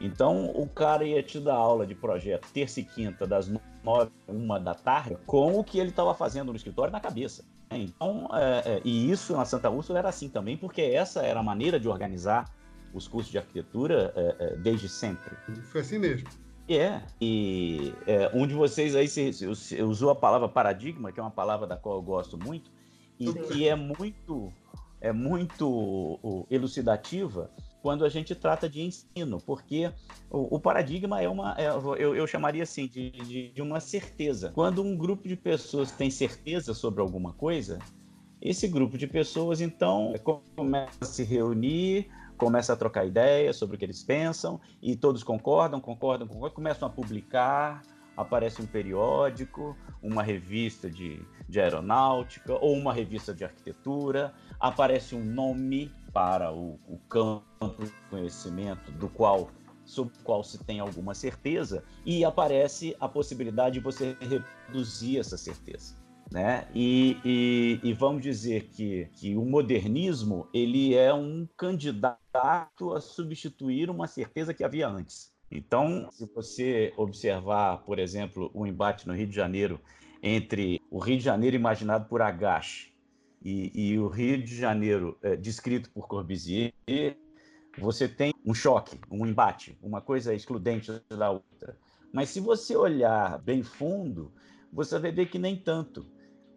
Então, o cara ia te dar aula de projeto terça e quinta, das nove uma da tarde, com o que ele estava fazendo no escritório na cabeça. Então, é, é, e isso na Santa Úrsula era assim também, porque essa era a maneira de organizar os cursos de arquitetura é, é desde sempre. Foi assim mesmo. É, e é, um de vocês aí se, se, se usou a palavra paradigma, que é uma palavra da qual eu gosto muito, e que é muito, é muito elucidativa quando a gente trata de ensino, porque o, o paradigma é uma, é, eu, eu, chamaria assim, de, de, de, uma certeza. Quando um grupo de pessoas tem certeza sobre alguma coisa, Esse grupo de pessoas, então, começa a se reunir, começa a trocar ideias sobre o que eles pensam, e todos concordam, concordam, concordam, começam a publicar, aparece um periódico, uma revista de, de aeronáutica ou uma revista de arquitetura, aparece um nome para o, o campo de conhecimento do qual sobre o qual se tem alguma certeza e aparece a possibilidade de você reduzir essa certeza. Né? E, e, e, vamos dizer que, que o modernismo ele é um candidato a substituir uma certeza que havia antes. Então, se você observar, por exemplo, o embate no Rio de Janeiro entre o Rio de Janeiro imaginado por Agache e, e o Rio de Janeiro é, descrito por Corbusier, você tem um choque, um embate, uma coisa excludente da outra. Mas se você olhar bem fundo, você vai ver que nem tanto.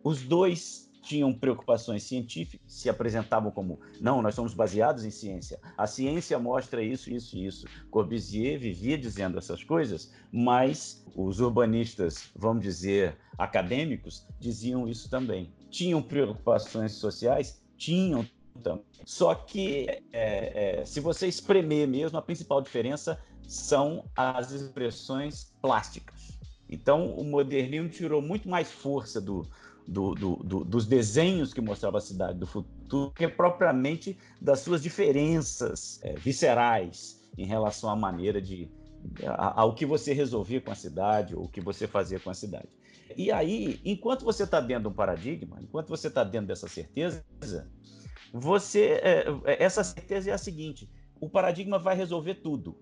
Os dois tinham preocupações científicas, se apresentavam como não, nós somos baseados em ciência. A ciência mostra isso, isso e isso. Corbusier vivia dizendo essas coisas, mas os urbanistas, vamos dizer, acadêmicos, diziam isso também. Tinham preocupações sociais? Tinham também. Só que, é, é, se você espremer mesmo, a principal diferença são as expressões plásticas. Então, o modernismo tirou muito mais força do, do, do, do, dos desenhos que mostravam a cidade do futuro que propriamente das suas diferenças é, viscerais em relação à maneira de ao que você resolvia com a cidade ou o que você fazia com a cidade. E aí, enquanto você está dentro de um paradigma, enquanto você está dentro dessa certeza, você é, essa certeza é a seguinte: o paradigma vai resolver tudo.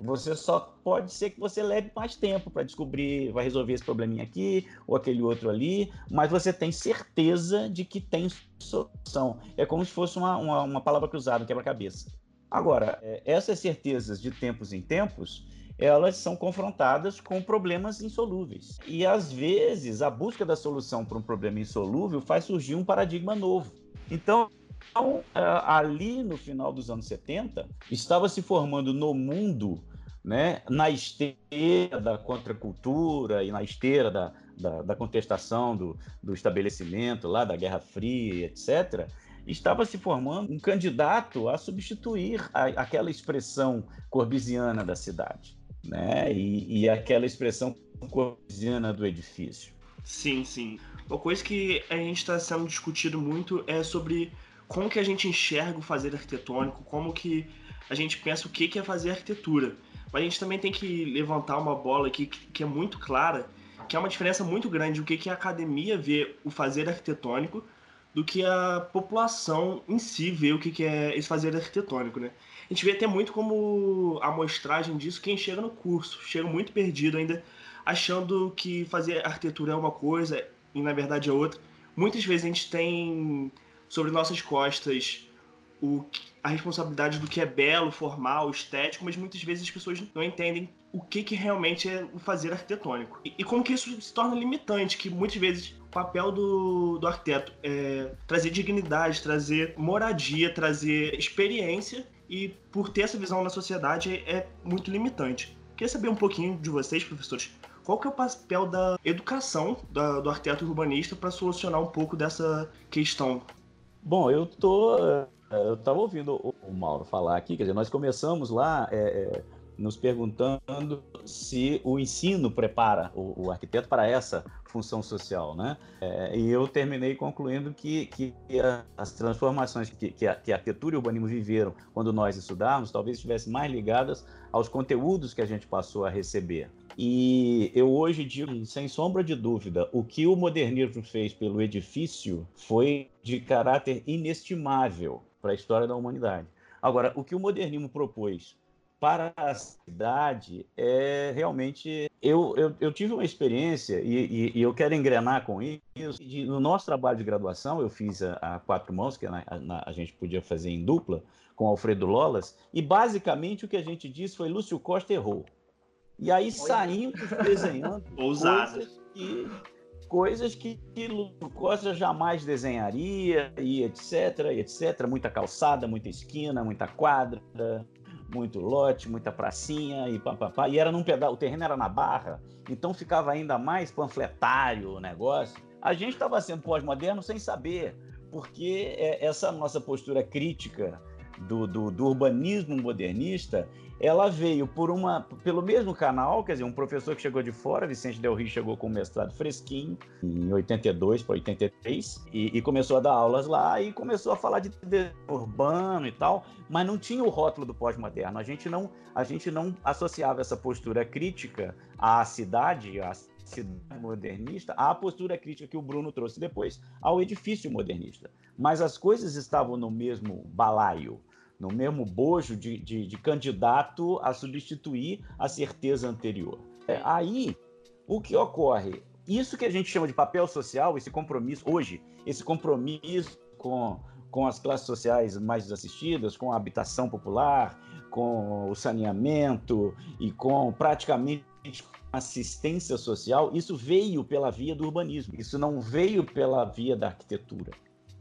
Você só pode ser que você leve mais tempo para descobrir, vai resolver esse probleminha aqui ou aquele outro ali, mas você tem certeza de que tem solução. É como se fosse uma, uma, uma palavra cruzada, quebra-cabeça. Agora, é, essas certezas de tempos em tempos, elas são confrontadas com problemas insolúveis. E às vezes a busca da solução para um problema insolúvel faz surgir um paradigma novo. Então, então, é, ali no final dos anos 70, estava se formando no mundo, né, na esteira da contracultura e na esteira da, da, da contestação do, do estabelecimento, lá da Guerra Fria, etc., estava se formando um candidato a substituir a, aquela expressão corbusiana da cidade, né? E, e, aquela expressão corbusiana do edifício. Sim, sim. Uma coisa que a gente está sendo discutido muito é sobre como que a gente enxerga o fazer arquitetônico, como que a gente pensa o que é fazer arquitetura. Mas a gente também tem que levantar uma bola aqui que é muito clara, que é uma diferença muito grande o que a academia vê o fazer arquitetônico do que a população em si vê o que é esse fazer arquitetônico, né? A gente vê até muito como amostragem disso quem chega no curso, chega muito perdido ainda, achando que fazer arquitetura é uma coisa e na verdade é outra. Muitas vezes a gente tem sobre nossas costas o, a responsabilidade do que é belo, formal, estético, mas muitas vezes as pessoas não entendem o que, que realmente é o fazer arquitetônico. E, e como que isso se torna limitante, que muitas vezes o papel do, do arquiteto é trazer dignidade, trazer moradia, trazer experiência, e por ter essa visão na sociedade é, é muito limitante. Queria saber um pouquinho de vocês, professores, qual que é o papel da educação da, do arquiteto urbanista para solucionar um pouco dessa questão Bom, eu tô. Eh, eu estava ouvindo o Mauro falar aqui, quer dizer, nós começamos lá é, é, nos perguntando se o ensino prepara o, o arquiteto para essa função social, né? É, e eu terminei concluindo que, que as transformações que, que, a, que a arquitetura e o urbanismo viveram quando nós estudávamos talvez estivessem mais ligadas aos conteúdos que a gente passou a receber. E eu hoje digo, sem sombra de dúvida, o que o modernismo fez pelo edifício foi de caráter inestimável para a história da humanidade. Agora, o que o modernismo propôs para a cidade é realmente. Eu, eu, eu tive uma experiência, e, e, e, eu quero engrenar com isso. De, no nosso trabalho de graduação, eu fiz a, a quatro mãos, que na, na, a gente podia fazer em dupla, com Alfredo Lolas, e basicamente o que a gente disse foi: Lúcio Costa errou. E aí saímos desenhando *laughs* coisas que, coisas que, que Lúcio Costa jamais desenharia, e etc, etc. Muita calçada, muita esquina, muita quadra, muito lote, muita pracinha e papapá. E era num pedal, o terreno era na barra, então ficava ainda mais panfletário o negócio. A gente estava sendo pós-moderno sem saber, porque é, essa nossa postura crítica do, do, do, urbanismo modernista, ela veio por uma, pelo mesmo canal, quer dizer, um professor que chegou de fora, Vicente Del Rio, chegou com o mestrado fresquinho, em 82 para 83, e, e, começou a dar aulas lá e começou a falar de urbano e tal, mas não tinha o rótulo do pós-moderno. A gente não, a gente não associava essa postura crítica à cidade, à cidade modernista, à postura crítica que o Bruno trouxe depois ao edifício modernista. Mas as coisas estavam no mesmo balaio no mesmo bojo de, de, de candidato a substituir a certeza anterior. É, aí, o que ocorre? Isso que a gente chama de papel social, esse compromisso, hoje, esse compromisso com, com as classes sociais mais desassistidas, com a habitação popular, com o saneamento e com praticamente assistência social, isso veio pela via do urbanismo, isso não veio pela via da arquitetura.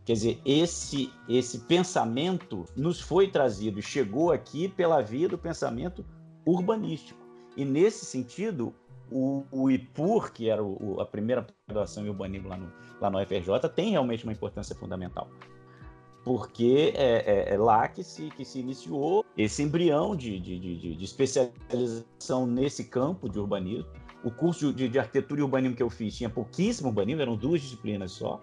Quer dizer, esse, esse pensamento nos foi trazido, chegou aqui pela via do pensamento urbanístico. E nesse sentido, o, o IPUR, que era o, a primeira graduação em urbanismo lá no, lá no FRJ, tem realmente uma importância fundamental. Porque é, é, é lá que se, que se iniciou esse embrião de, de, de, de especialização nesse campo de urbanismo. O curso de, de arquitetura e urbanismo que eu fiz tinha pouquíssimo urbanismo, eram duas disciplinas só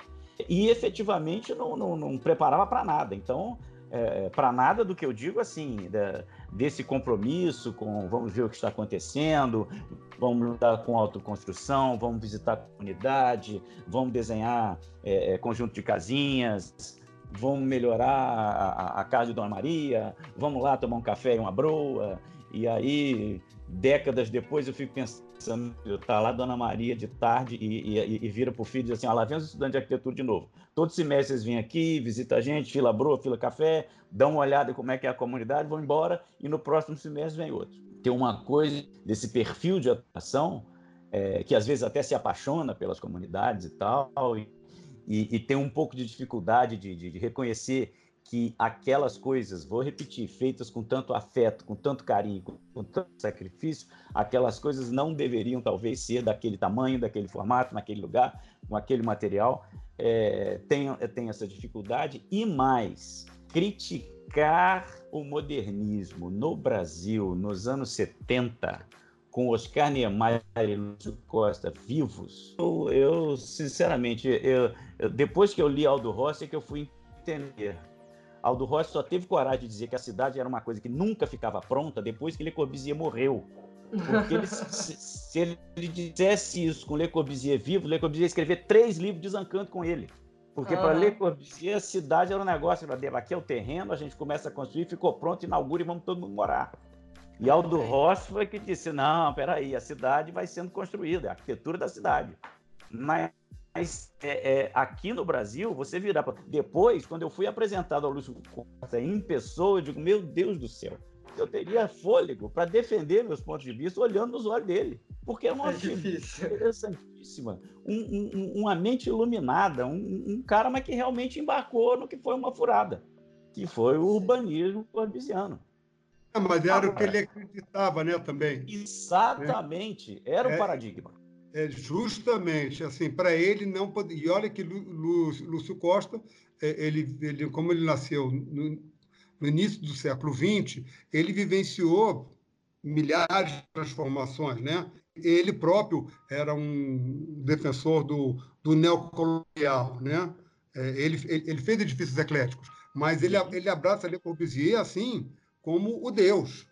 e efetivamente não, não, não preparava para nada. Então, é, para nada do que eu digo assim, da, desse compromisso com vamos ver o que está acontecendo, vamos lidar com autoconstrução, vamos visitar a comunidade, vamos desenhar é, é conjunto de casinhas, vamos melhorar a, a, casa de Dona Maria, vamos lá tomar um café e uma broa, e aí décadas depois eu fico pensando tá lá Dona Maria de tarde e, e, e vira para o filho e diz assim, ah, lá vem os estudantes de arquitetura de novo. Todos semestres vêm aqui, visita a gente, fila broa, fila café, dão uma olhada em como é que é a comunidade, vão embora e no próximo semestre vem outro. Tem uma coisa desse perfil de atuação é, que às vezes até se apaixona pelas comunidades e tal, e, e, e tem um pouco de dificuldade de, de, de reconhecer que aquelas coisas, vou repetir, feitas com tanto afeto, com tanto carinho, com, tanto sacrifício, aquelas coisas não deveriam talvez ser daquele tamanho, daquele formato, naquele lugar, com aquele material. É, tem, tem essa dificuldade e mais, criticar o modernismo no Brasil nos anos 70 com Oscar Niemeyer e Lúcio Costa vivos, eu, eu sinceramente, eu, eu, depois que eu li Aldo Rossi, é que eu fui entender Aldo Rossi só teve coragem de dizer que a cidade era uma coisa que nunca ficava pronta depois que Le Corbusier morreu. Porque ele, se, se, ele dissesse isso com Le Corbusier vivo, Le Corbusier ia escrever três livros desancando com ele. Porque uhum. para Le Corbusier a cidade era um negócio, aqui é o terreno, a gente começa a construir, ficou pronto, inaugura e vamos todo mundo morar. E Aldo Rossi foi que disse, não, peraí, a cidade vai sendo construída, é a arquitetura da cidade. Mas mas é, é, aqui no Brasil, você virar. Pra... Depois, quando eu fui apresentado ao Lúcio Costa em pessoa, eu digo: Meu Deus do céu, eu teria fôlego para defender meus pontos de vista olhando nos olhos dele. Porque é uma é interessantíssima. Um, um, uma mente iluminada, um, um, cara, mas que realmente embarcou no que foi uma furada, que foi o urbanismo corbisiano. É, mas era o que ele acreditava, né, também. Exatamente, era o é. paradigma. É justamente assim, para ele não poder. E olha que Lúcio, Costa, é, ele, ele, como ele nasceu no, no início do século XX, ele vivenciou milhares de transformações, né? Ele próprio era um defensor do, do neocolonial, né? É, ele, ele fez edifícios ecléticos, mas ele, ele abraça Le Corbusier assim como o Deus,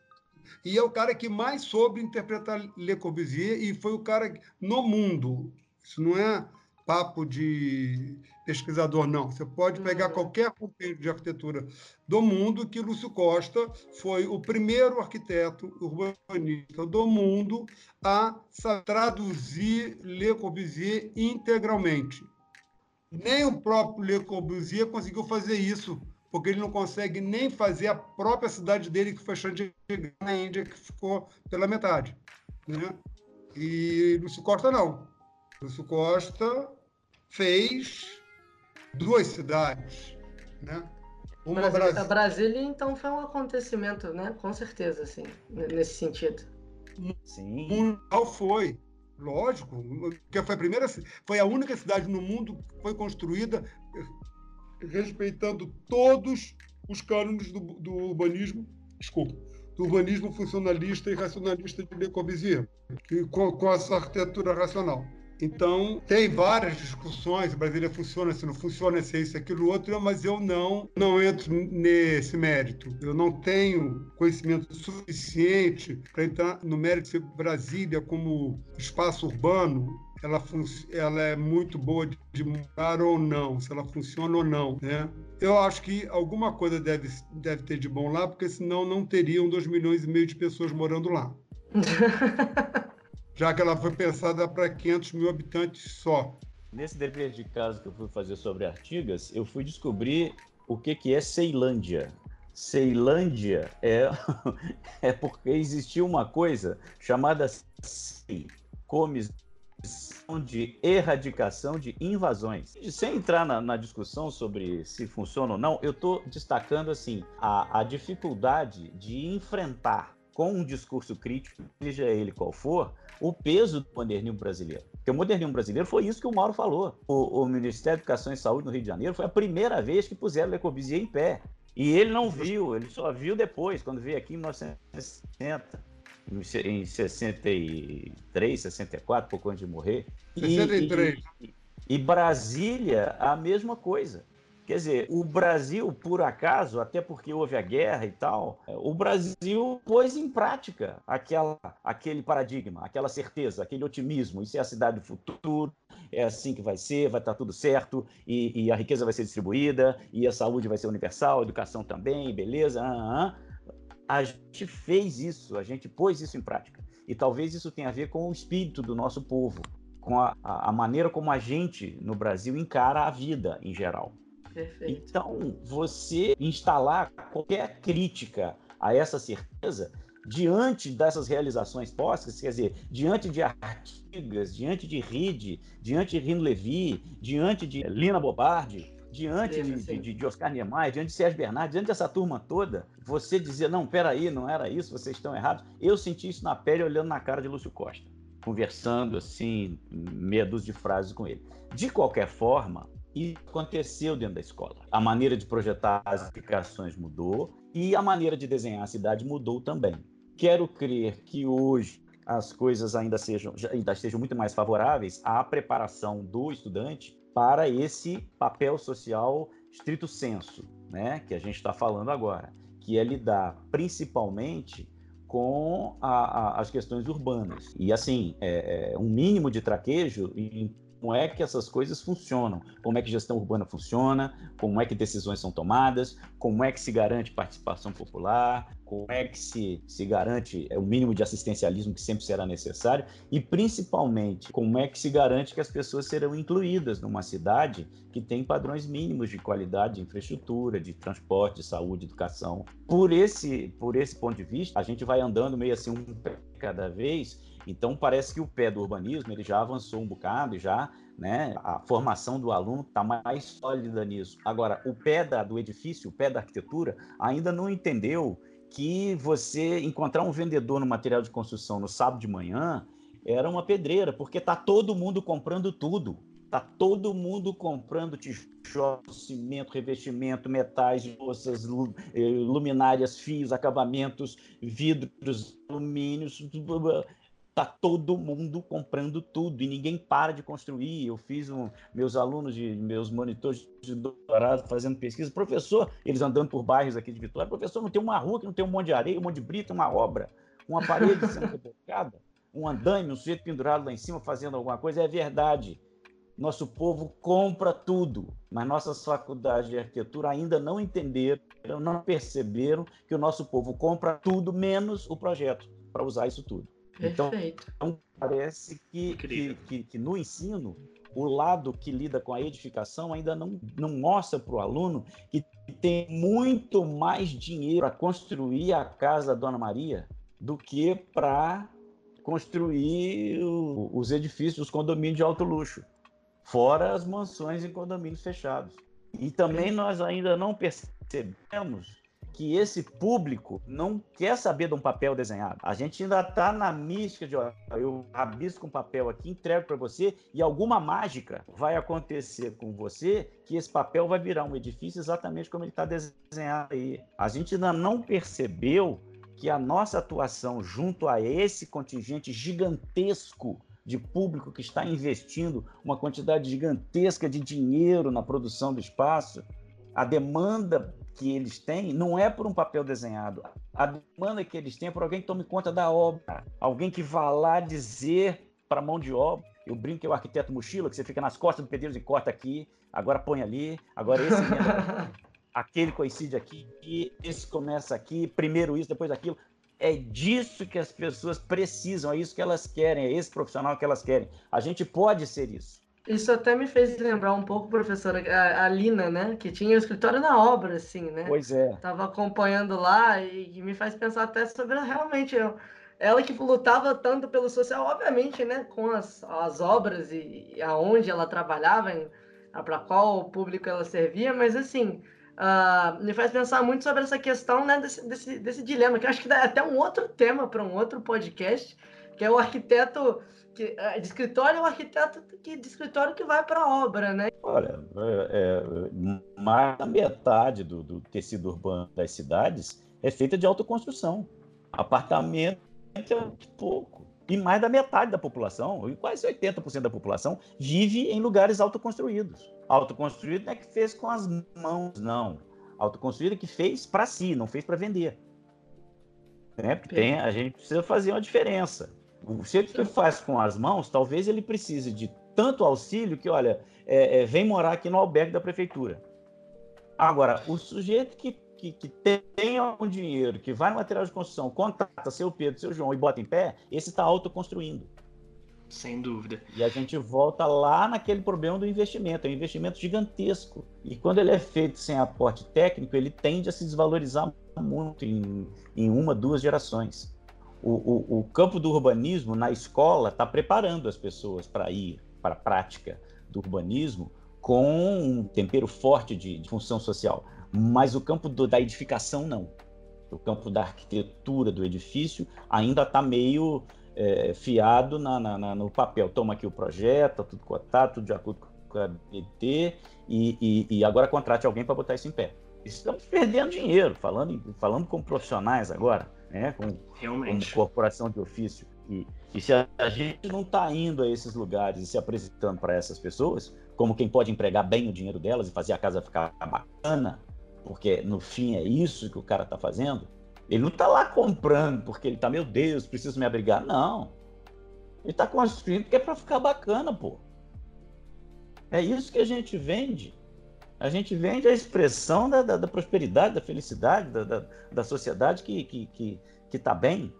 e é o cara que mais soube interpretar Le Corbusier e foi o cara no mundo. Isso não é papo de pesquisador, não. Você pode pegar uhum. qualquer companheiro de arquitetura do mundo que Lúcio Costa foi o primeiro arquiteto urbanista do mundo a traduzir Le Corbusier integralmente. Nem o próprio Le Corbusier conseguiu fazer isso porque ele não consegue nem fazer a própria cidade dele, que foi Chandigarh, na Índia, que ficou pela metade. Né? E Lúcio Costa não. Lúcio Costa fez duas cidades. Né? Uma Brasília, A Brasília, então, foi um acontecimento, né? Com certeza, assim, nesse sentido. Sim. Mundial foi. Lógico, porque foi a primeira, foi a única cidade no mundo que foi construída respeitando todos os cânones do, do urbanismo, desculpa, do urbanismo funcionalista e racionalista de Le Corbusier, que, com, com essa arquitetura racional. Então, tem várias discussões, Brasília funciona, se não funciona, se é isso, aquilo, outro, mas eu não, não entro nesse mérito. Eu não tenho conhecimento suficiente para entrar no mérito de Brasília como espaço urbano ela, ela é muito boa de, de mudar ou não, se ela funciona ou não, né? Eu acho que alguma coisa deve, deve ter de bom lá, porque senão não teriam 2 milhões e meio de pessoas morando lá. *laughs* Já que ela foi pensada para 500 mil habitantes só. Nesse dever de casa que eu fui fazer sobre Artigas, eu fui descobrir o que, que é Ceilândia. Ceilândia é, *laughs* é porque existia uma coisa chamada Comes de erradicação de invasões. Sem entrar na, na discussão sobre se funciona ou não, eu estou destacando assim a, a dificuldade de enfrentar com um discurso crítico, seja ele qual for, o peso do modernismo brasileiro. Porque o modernismo brasileiro foi isso que o Mauro falou. O, o Ministério da Educação e Saúde no Rio de Janeiro foi a primeira vez que puseram Le Corbusier em pé. E ele não viu, ele só viu depois, quando veio aqui em 1960 em 63, 64, pouco antes de morrer. 63. E, e, e Brasília, a mesma coisa. Quer dizer, o Brasil, por acaso, até porque houve a guerra e tal, o Brasil pôs em prática aquela, aquele paradigma, aquela certeza, aquele otimismo. Isso é a cidade do futuro, é assim que vai ser, vai estar tudo certo, e, e a riqueza vai ser distribuída, e a saúde vai ser universal, a educação também, beleza. Ah, ah. ah a gente fez isso, a gente pôs isso em prática. E talvez isso tenha a ver com o espírito do nosso povo, com a, a maneira como a gente no Brasil encara a vida em geral. Perfeito. Então, você instalar qualquer crítica a essa certeza diante dessas realizações postas, quer dizer, diante de Artigas, diante de Ride, diante de Rino Levi, diante de Lina Bobardi, diante de, de, de, Oscar Niemeyer, diante de Sérgio Bernardes, diante dessa turma toda, você dizer, não, peraí, não era isso, vocês estão errados. Eu senti isso na pele olhando na cara de Lúcio Costa, conversando assim, meia dúzia de frases com ele. De qualquer forma, isso aconteceu dentro da escola. A maneira de projetar as aplicações mudou e a maneira de desenhar a cidade mudou também. Quero crer que hoje as coisas ainda sejam ainda estejam muito mais favoráveis à preparação do estudante para esse papel social estrito senso, né, que a gente está falando agora, que é lidar principalmente com a, a, as questões urbanas. E, assim, é, é um mínimo de traquejo em como é que essas coisas funcionam, como é que gestão urbana funciona, como é que decisões são tomadas, como é que se garante participação popular, como é que se, se garante é, o mínimo de assistencialismo que sempre será necessário e, principalmente, como é que se garante que as pessoas serão incluídas numa cidade que tem padrões mínimos de qualidade de infraestrutura, de transporte, de saúde, educação. Por esse, por esse ponto de vista, a gente vai andando meio assim um pé cada vez então parece que o pé do urbanismo ele já avançou um bocado e já, né, a formação do aluno está mais sólida nisso. Agora, o pé da, do edifício, o pé da arquitetura, ainda não entendeu que você encontrar um vendedor no material de construção no sábado de manhã era uma pedreira, porque tá todo mundo comprando tudo. Tá todo mundo comprando tijolos, cimento, revestimento, metais, louças, eh, luminárias, fios, acabamentos, vidros, alumínios, tá todo mundo comprando tudo e ninguém para de construir. Eu fiz um, meus alunos de meus monitores de doutorado fazendo pesquisa, professor, eles andando por bairros aqui de Vitória, professor, não tem uma rua que não tem um monte de areia, um monte de brita, uma obra, uma parede sendo rebocada, *laughs* um andaime, um sujeito pendurado lá em cima fazendo alguma coisa, é verdade. Nosso povo compra tudo, mas nossas faculdades de arquitetura ainda não entenderam, não perceberam que o nosso povo compra tudo menos o projeto para usar isso tudo. Então, Perfeito. Então, parece que, que, que, que, no ensino, o lado que lida com a edificação ainda não, não mostra para o aluno que tem muito mais dinheiro para construir a casa da Dona Maria do que para construir o, os edifícios, os condomínios de alto luxo, fora as mansões em condomínios fechados. E também nós ainda não percebemos que esse público não quer saber de um papel desenhado. A gente ainda está na mística de, ó, eu rabisco um papel aqui, entrego para você e alguma mágica vai acontecer com você que esse papel vai virar um edifício exatamente como ele está desenhado aí. A gente ainda não percebeu que a nossa atuação junto a esse contingente gigantesco de público que está investindo uma quantidade gigantesca de dinheiro na produção do espaço, a demanda que eles têm não é por um papel desenhado. A demanda que eles têm é por alguém que tome conta da obra, alguém que vá lá dizer para a mão de obra. Eu brinco que é o arquiteto mochila, que você fica nas costas do pedreiro e corta aqui, agora põe ali, agora esse *laughs* aquele coincide aqui, esse começa aqui, primeiro isso, depois aquilo. É disso que as pessoas precisam, é isso que elas querem, é esse profissional que elas querem. A gente pode ser isso. Isso até me fez lembrar um pouco, professora, a, a Lina, né? Que tinha o escritório na obra, assim, né? Pois é. Tava acompanhando lá e, e me faz pensar até sobre realmente eu, ela que lutava tanto pelo social, obviamente, né? Com as, as obras e, e aonde ela trabalhava, para qual público ela servia, mas assim, uh, me faz pensar muito sobre essa questão né, desse, desse, desse dilema, que eu acho que dá até um outro tema para um outro podcast, que é o arquiteto que, é, de escritório é o arquiteto que, de escritório que vai para a obra, né? Olha, é, é, mais da metade do, do, tecido urbano das cidades é feita de autoconstrução. Apartamento é muito pouco. E mais da metade da população, quase 80% da população, vive em lugares autoconstruídos. Autoconstruído não é que fez com as mãos, não. Autoconstruído é que fez para si, não fez para vender. Né? Tem, a gente precisa fazer uma diferença. O jeito que ele faz com as mãos, talvez ele precise de tanto auxílio que, olha, é, é, vem morar aqui no albergue da prefeitura. Agora, o sujeito que, que, que tem algum dinheiro, que vai no material de construção, contrata seu Pedro, seu João e bota em pé, esse está autoconstruindo. Sem dúvida. E a gente volta lá naquele problema do investimento. É um investimento gigantesco. E quando ele é feito sem aporte técnico, ele tende a se desvalorizar muito em, em uma, duas gerações o, o, o campo do urbanismo na escola está preparando as pessoas para ir para a prática do urbanismo com um tempero forte de, de função social. Mas o campo do, da edificação, não. O campo da arquitetura do edifício ainda está meio é, fiado na, na, no papel. Toma aqui o projeto, tá tudo cotado, tudo de acordo com a BT, e, e, e agora contrate alguém para botar isso em pé. Estamos perdendo dinheiro, falando, falando com profissionais agora né? Com, Realmente. como corporação de ofício. E, e se a, a gente não está indo a esses lugares e se apresentando para essas pessoas, como quem pode empregar bem o dinheiro delas e fazer a casa ficar bacana, porque no fim é isso que o cara está fazendo, ele não está lá comprando porque ele está, meu Deus, preciso me abrigar. Não. Ele está construindo porque é para ficar bacana, pô. É isso que a gente vende. A gente vende a expressão da, da, da prosperidade, da felicidade, da, da, da sociedade que está que, que, que tá bem.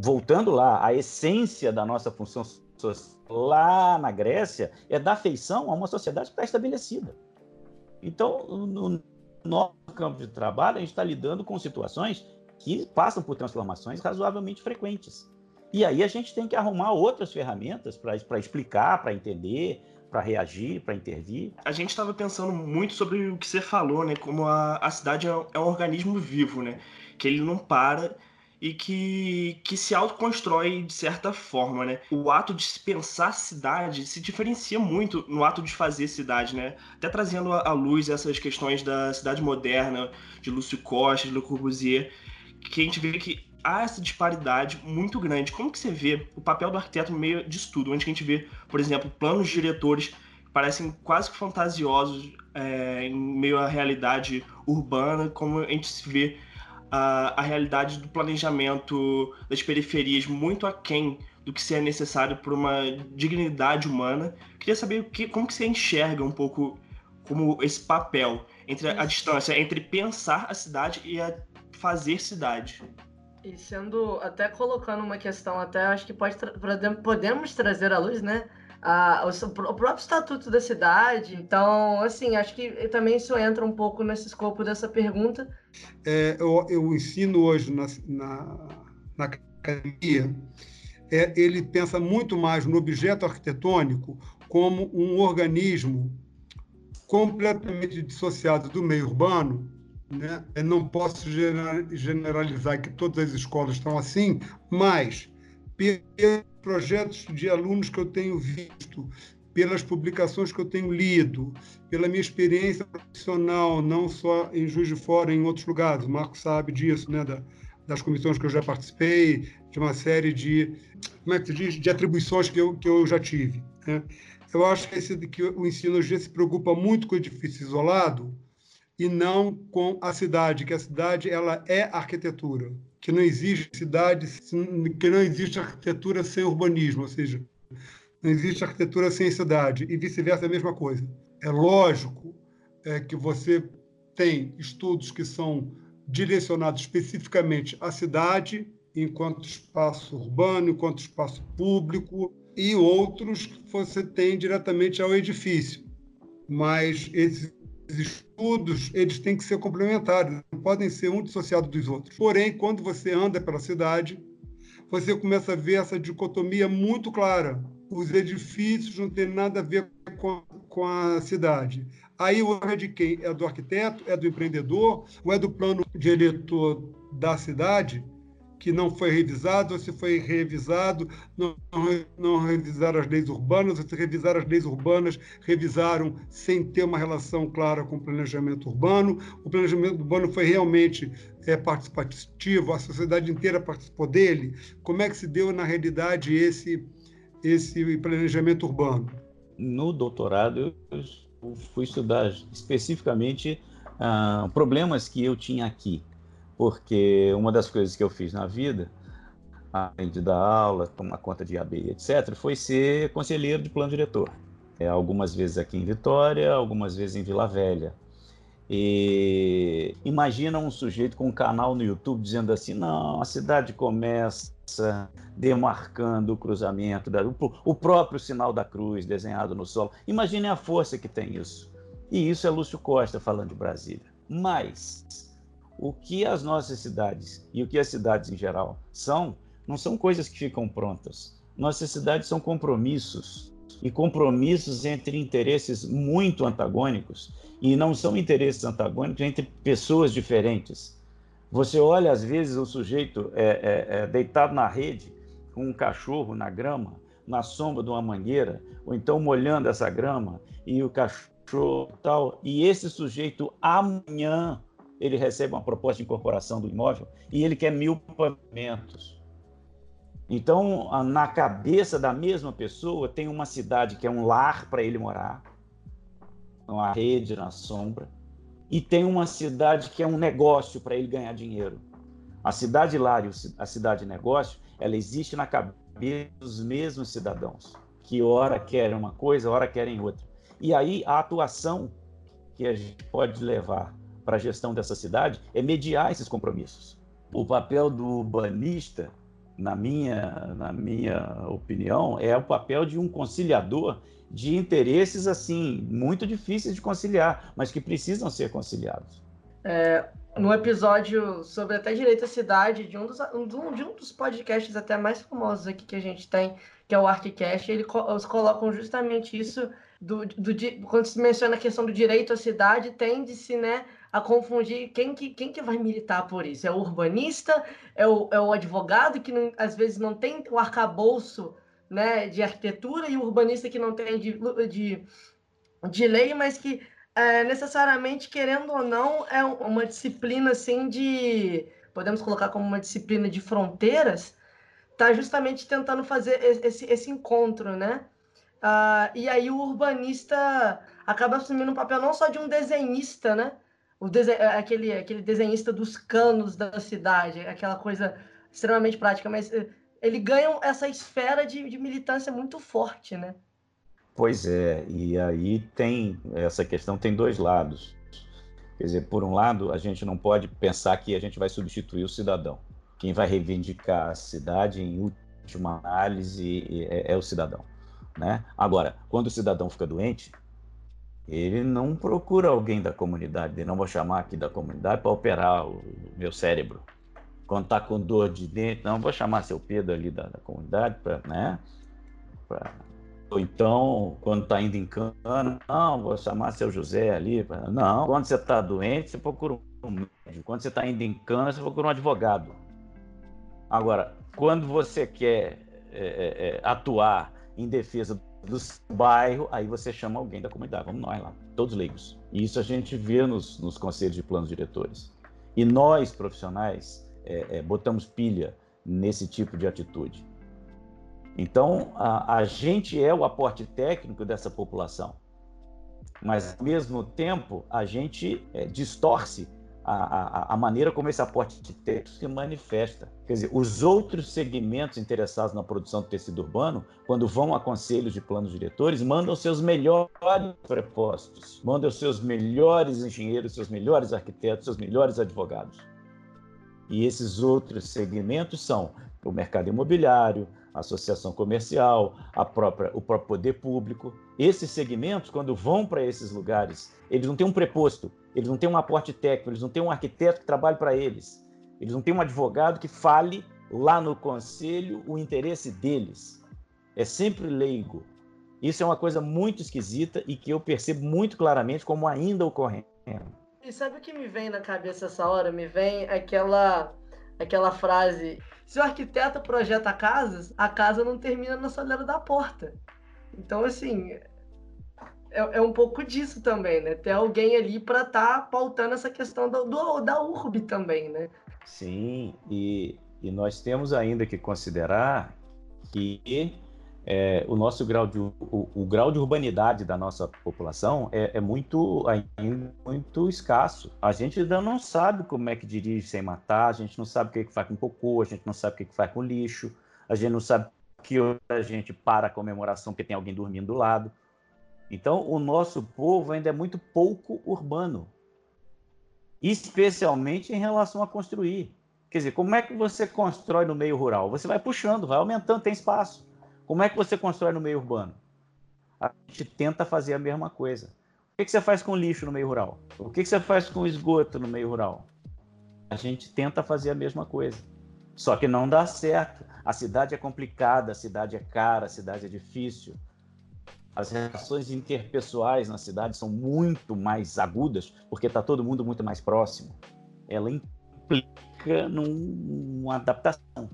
Voltando lá, a essência da nossa função social lá na Grécia é dar feição a uma sociedade que está estabelecida. Então, no nosso campo de trabalho, a gente está lidando com situações que passam por transformações razoavelmente frequentes. E aí a gente tem que arrumar outras ferramentas para explicar, para entender, para reagir, para intervir. A gente estava pensando muito sobre o que você falou, né? Como a, a cidade é, é um organismo vivo, né? Que ele não para e que, que se autoconstrói de certa forma, né? O ato de se pensar cidade se diferencia muito no ato de fazer cidade, né? Até trazendo à luz essas questões da cidade moderna, de Lúcio Costa, de Le Corbusier, que a gente vê que há essa disparidade muito grande. Como que você vê o papel do arquiteto no meio disso tudo? Onde a gente vê, por exemplo, planos diretores que parecem quase que fantasiosos é, em meio à realidade urbana, como a gente se vê a, a realidade do planejamento das periferias muito aquém do que seria necessário para uma dignidade humana. Queria saber o que, como que você enxerga um pouco como esse papel entre a, a distância entre pensar a cidade e a fazer cidade. E sendo, até colocando uma questão, até acho que pode tra podemos trazer à luz, né? A, o, o, próprio estatuto da cidade. Então, assim, acho que também isso entra um pouco nesse escopo dessa pergunta. É, eu, eu, ensino hoje na, na, na academia, é, ele pensa muito mais no objeto arquitetônico como um organismo completamente dissociado do meio urbano né? Eu não posso generalizar que todas as escolas estão assim, mas pelos projetos de alunos que eu tenho visto, pelas publicações que eu tenho lido, pela minha experiência profissional, não só em Juiz de Fora, em outros lugares, o Marco sabe disso, né? Da, das comissões que eu já participei, de uma série de, como é que se diz, de atribuições que eu, que eu já tive. Né? Eu acho que, esse, que o ensino hoje se preocupa muito com o edifício isolado e não com a cidade, que a cidade ela é arquitetura, que não existe cidade, que não existe arquitetura sem urbanismo, ou seja, não existe arquitetura sem cidade e vice-versa é a mesma coisa. É lógico é, que você tem estudos que são direcionados especificamente à cidade enquanto espaço urbano, enquanto espaço público, e outros que você tem diretamente ao edifício. Mas esses estudos eles têm que ser complementares, não podem ser um dissociado dos outros. Porém, quando você anda pela cidade, você começa a ver essa dicotomia muito clara. Os edifícios não têm nada a ver com, com a cidade. Aí o é de quem? É do arquiteto? É do empreendedor? Ou é do plano diretor da cidade? Que não foi revisado, ou se foi revisado, não, não revisaram as leis urbanas, ou se revisaram as leis urbanas, revisaram sem ter uma relação clara com o planejamento urbano. O planejamento urbano foi realmente é, participativo, a sociedade inteira participou dele. Como é que se deu, na realidade, esse, esse planejamento urbano? No doutorado, eu fui estudar especificamente ah, problemas que eu tinha aqui porque uma das coisas que eu fiz na vida, além de dar aula, tomar conta de AB, etc., foi ser conselheiro de plano diretor. É, algumas vezes aqui em Vitória, algumas vezes em Vila Velha. E imagina um sujeito com um canal no YouTube dizendo assim: não, a cidade começa demarcando o cruzamento, da, o próprio sinal da cruz desenhado no solo. Imagine a força que tem isso. E isso é Lúcio Costa falando de Brasília. Mas o que as nossas cidades e o que as cidades em geral são, não são coisas que ficam prontas. Nossas cidades são compromissos e compromissos entre interesses muito antagônicos e não são interesses antagônicos entre pessoas diferentes. Você olha às vezes o sujeito é, é, é, deitado na rede com um cachorro na grama, na sombra de uma mangueira, ou então molhando essa grama e o cachorro tal, e esse sujeito amanhã ele recebe uma proposta de incorporação do imóvel e ele quer mil pavimentos. Então, na cabeça da mesma pessoa, tem uma cidade que é um lar para ele morar, uma rede na sombra, e tem uma cidade que é um negócio para ele ganhar dinheiro. A cidade lar e a cidade negócio, ela existe na cabeça dos mesmos cidadãos, que ora querem uma coisa, ora querem outra. E aí a atuação que a gente pode levar para a gestão dessa cidade é mediar esses compromissos. O papel do urbanista, na minha, na minha opinião, é o papel de um conciliador de interesses assim muito difíceis de conciliar, mas que precisam ser conciliados. É, no episódio sobre até direito à cidade, de um, dos, de um dos podcasts até mais famosos aqui que a gente tem, que é o Arquicast, eles colocam justamente isso do, do, quando se menciona a questão do direito à cidade, tende-se né, a confundir quem que, quem que vai militar por isso. É o urbanista, é o, é o advogado que não, às vezes não tem o arcabouço né, de arquitetura e o urbanista que não tem de, de, de lei, mas que é, necessariamente, querendo ou não, é uma disciplina assim de. Podemos colocar como uma disciplina de fronteiras, está justamente tentando fazer esse, esse encontro, né? Uh, e aí o urbanista acaba assumindo um papel não só de um desenhista, né? O aquele, aquele desenhista dos canos da cidade, aquela coisa extremamente prática, mas eh, ele ganha essa esfera de, de militância muito forte, né? Pois é, e aí tem essa questão tem dois lados. Quer dizer, por um lado, a gente não pode pensar que a gente vai substituir o cidadão. Quem vai reivindicar a cidade, em última análise, é, é o cidadão. Né? Agora, quando o cidadão fica doente, ele não procura alguém da comunidade, ele não vou chamar aqui da comunidade para operar o meu cérebro. Quando está com dor de dente, não vou chamar seu Pedro ali da, da comunidade para, né? Pra... Ou então, quando está indo em cana, não, vou chamar seu José ali. Pra... Não, quando você está doente, você procura um médio. Quando você está indo em cana, você procura um advogado. Agora, quando você quer é, é, é, atuar em defesa do bairro, aí você chama alguém da comunidade. Vamos nós lá, todos leigos. E isso a gente vê nos, nos conselhos de planos diretores. E nós, profissionais, é, é, botamos pilha nesse tipo de atitude. Então, a, a gente é o aporte técnico dessa população. Mas, ao mesmo tempo, a gente é, distorce a, a, maneira como esse aporte de técnico se manifesta. Quer dizer, os outros segmentos interessados na produção do tecido urbano, quando vão a conselhos de planos diretores, mandam seus melhores prepostos, mandam seus melhores engenheiros, seus melhores arquitetos, seus melhores advogados. E esses outros segmentos são o mercado imobiliário, associação comercial, a própria, o próprio poder público. Esses segmentos, quando vão para esses lugares, eles não têm um preposto, eles não têm um aporte técnico, eles não têm um arquiteto que trabalhe para eles, eles não têm um advogado que fale lá no conselho o interesse deles. É sempre leigo. Isso é uma coisa muito esquisita e que eu percebo muito claramente como ainda ocorrendo. E sabe o que me vem na cabeça essa hora? Me vem aquela aquela frase: se o arquiteto projeta casas, a casa não termina na soleira da porta. Então, assim, é, é um pouco disso também, né? Ter alguém ali para estar tá pautando essa questão do, do, da urbe também, né? Sim, e, e nós temos ainda que considerar que é, o nosso grau de o, o, grau de urbanidade da nossa população é, é, muito ainda muito escasso. A gente ainda não sabe como é que dirige sem matar, a gente não sabe o que, é que faz com cocô, a gente não sabe o que, é que faz com lixo, a gente não sabe que a gente para a comemoração porque tem alguém dormindo do lado. Então, o nosso povo ainda é muito pouco urbano, especialmente em relação a construir. Quer dizer, como é que você constrói no meio rural? Você vai puxando, vai aumentando, tem espaço. Como é que você constrói no meio urbano? A gente tenta fazer a mesma coisa. O que você faz com lixo no meio rural? O que você faz com esgoto no meio rural? A gente tenta fazer a mesma coisa. Só que não dá certo. A cidade é complicada, a cidade é cara, a cidade é difícil. As relações interpessoais na cidade são muito mais agudas, porque está todo mundo muito mais próximo. Ela implica numa adaptação.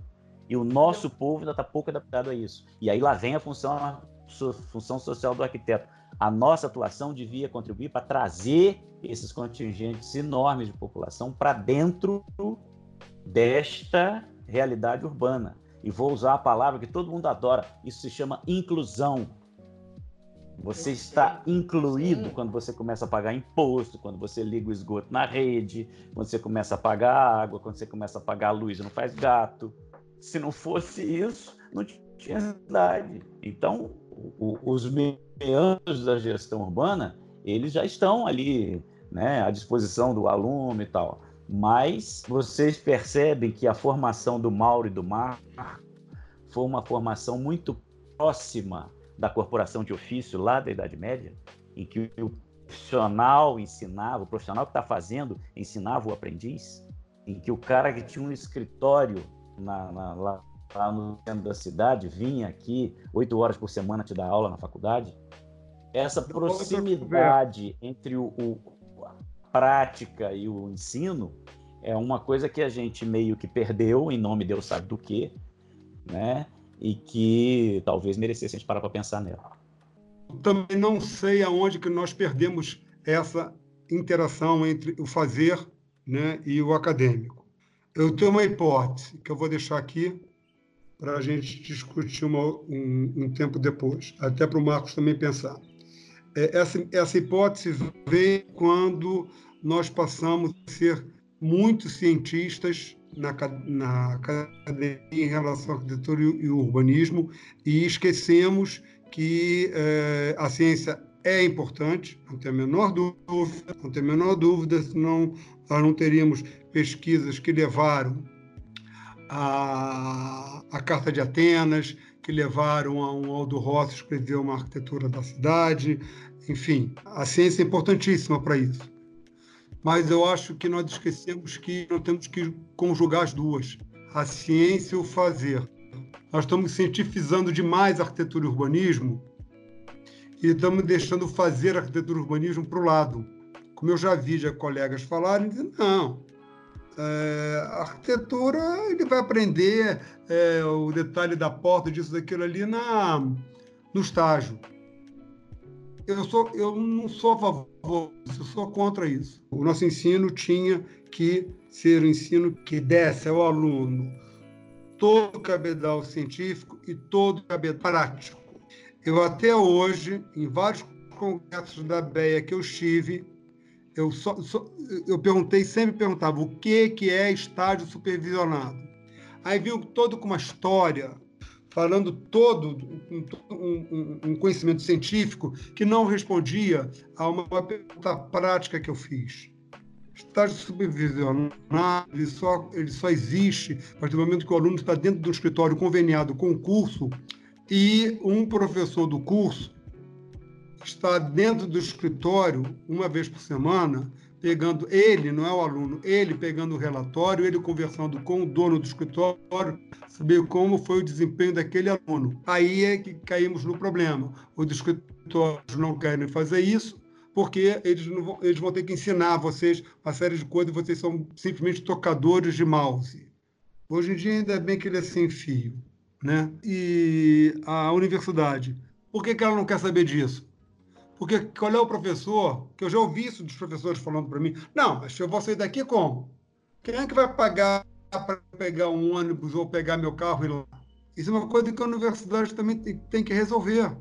E o nosso povo ainda está pouco adaptado a isso. E aí lá vem a função, a função social do arquiteto. A nossa atuação devia contribuir para trazer esses contingentes enormes de população para dentro desta realidade urbana. E vou usar a palavra que todo mundo adora, isso se chama inclusão. Você está incluído quando você começa a pagar imposto, quando você liga o esgoto na rede, quando você começa a pagar água, quando você começa a pagar a luz e não faz gato. Se não fosse isso, não tinha cidade. Então, o, os meandros da gestão urbana, eles já estão ali né, à disposição do aluno e tal. Mas vocês percebem que a formação do Mauro e do Mar foi uma formação muito próxima da corporação de ofício lá da Idade Média, em que o profissional ensinava, o profissional que está fazendo ensinava o aprendiz, em que o cara que tinha um escritório na, na, lá, lá, no centro da cidade, vinha aqui oito horas por semana te dar aula na faculdade. Essa proximidade entre o, o, a prática e o ensino é uma coisa que a gente meio que perdeu em nome Deus sabe do que, né? E que talvez merecesse a gente parar para pensar nela. Também não sei aonde que nós perdemos essa interação entre o fazer né, e o acadêmico. Eu tenho uma hipótese que eu vou deixar aqui para a gente discutir uma, um, um, tempo depois, até para o Marcos também pensar. É, essa, essa hipótese vem quando nós passamos a ser muitos cientistas na, na academia em relação à arquitetura e, e urbanismo e esquecemos que é, a ciência é importante, não tem a menor dúvida, não tem a menor dúvida, senão nós não teríamos pesquisas que levaram a, a Carta de Atenas, que levaram a um Aldo Rossi escrever uma arquitetura da cidade, enfim, a ciência é importantíssima para isso. Mas eu acho que nós esquecemos que nós temos que conjugar as duas, a ciência e o fazer. Nós estamos cientificando demais a arquitetura e urbanismo e estamos deixando fazer arquitetura e urbanismo para o lado. como eu já vi já colegas falarem, não, é, a arquitetura ele vai aprender é, o detalhe da porta, disso, daquilo ali na, no estágio. Eu, sou, eu não sou a favor disso, eu sou contra isso. O nosso ensino tinha que ser um ensino que desse ao aluno todo o cabedal científico e todo o cabedal prático. Eu até hoje, em vários congressos da BEA que eu estive, eu, só, só, eu perguntei, sempre perguntava o que, que é estágio supervisionado. Aí viu todo com uma história, falando todo um, um, um, conhecimento científico que não respondia a uma pergunta prática que eu fiz. Estágio supervisionado ele só, ele só existe a partir do momento que o aluno está dentro do escritório conveniado com o curso e um professor do curso está dentro do escritório uma vez por semana, pegando ele, não é o aluno, ele pegando o relatório, ele conversando com o dono do escritório, saber como foi o desempenho daquele aluno. Aí é que caímos no problema. Os escritórios não querem fazer isso, porque eles, vão, eles vão ter que ensinar vocês uma série de coisas, vocês são simplesmente tocadores de mouse. Hoje em dia, ainda bem que ele é sem fio. Né? E a universidade, por que, que ela não quer saber disso? Porque qual é o professor, que eu já ouvi isso dos professores falando para mim, não, eu vou sair daqui como? Quem é que vai pagar para pegar um ônibus ou pegar meu carro e ir lá? Isso é uma coisa que a universidade também tem que resolver.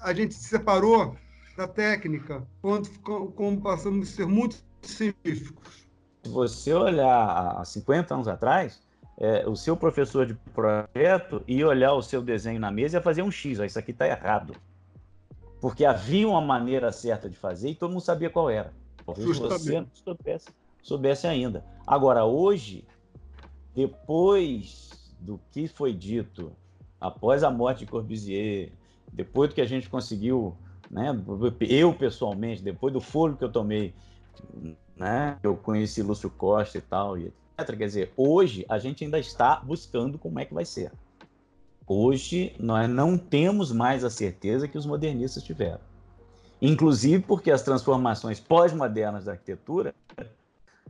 A gente se separou da técnica quando, quando passamos a ser muito científicos. Se você olhar há 50 anos atrás, é, o seu professor de projeto ia olhar o seu desenho na mesa e ia fazer um X. Ó, isso aqui está errado porque havia uma maneira certa de fazer e todo mundo sabia qual era. Talvez Justamente. você não soubesse, soubesse ainda. Agora, hoje, depois do que foi dito, após a morte de Corbusier, depois do que a gente conseguiu, né, eu pessoalmente, depois do foro que eu tomei, né, eu conheci Lúcio Costa e tal, e. Quer dizer, hoje a gente ainda está buscando como é que vai ser. Hoje, nós não temos mais a certeza que os modernistas tiveram. Inclusive porque as transformações pós-modernas da arquitetura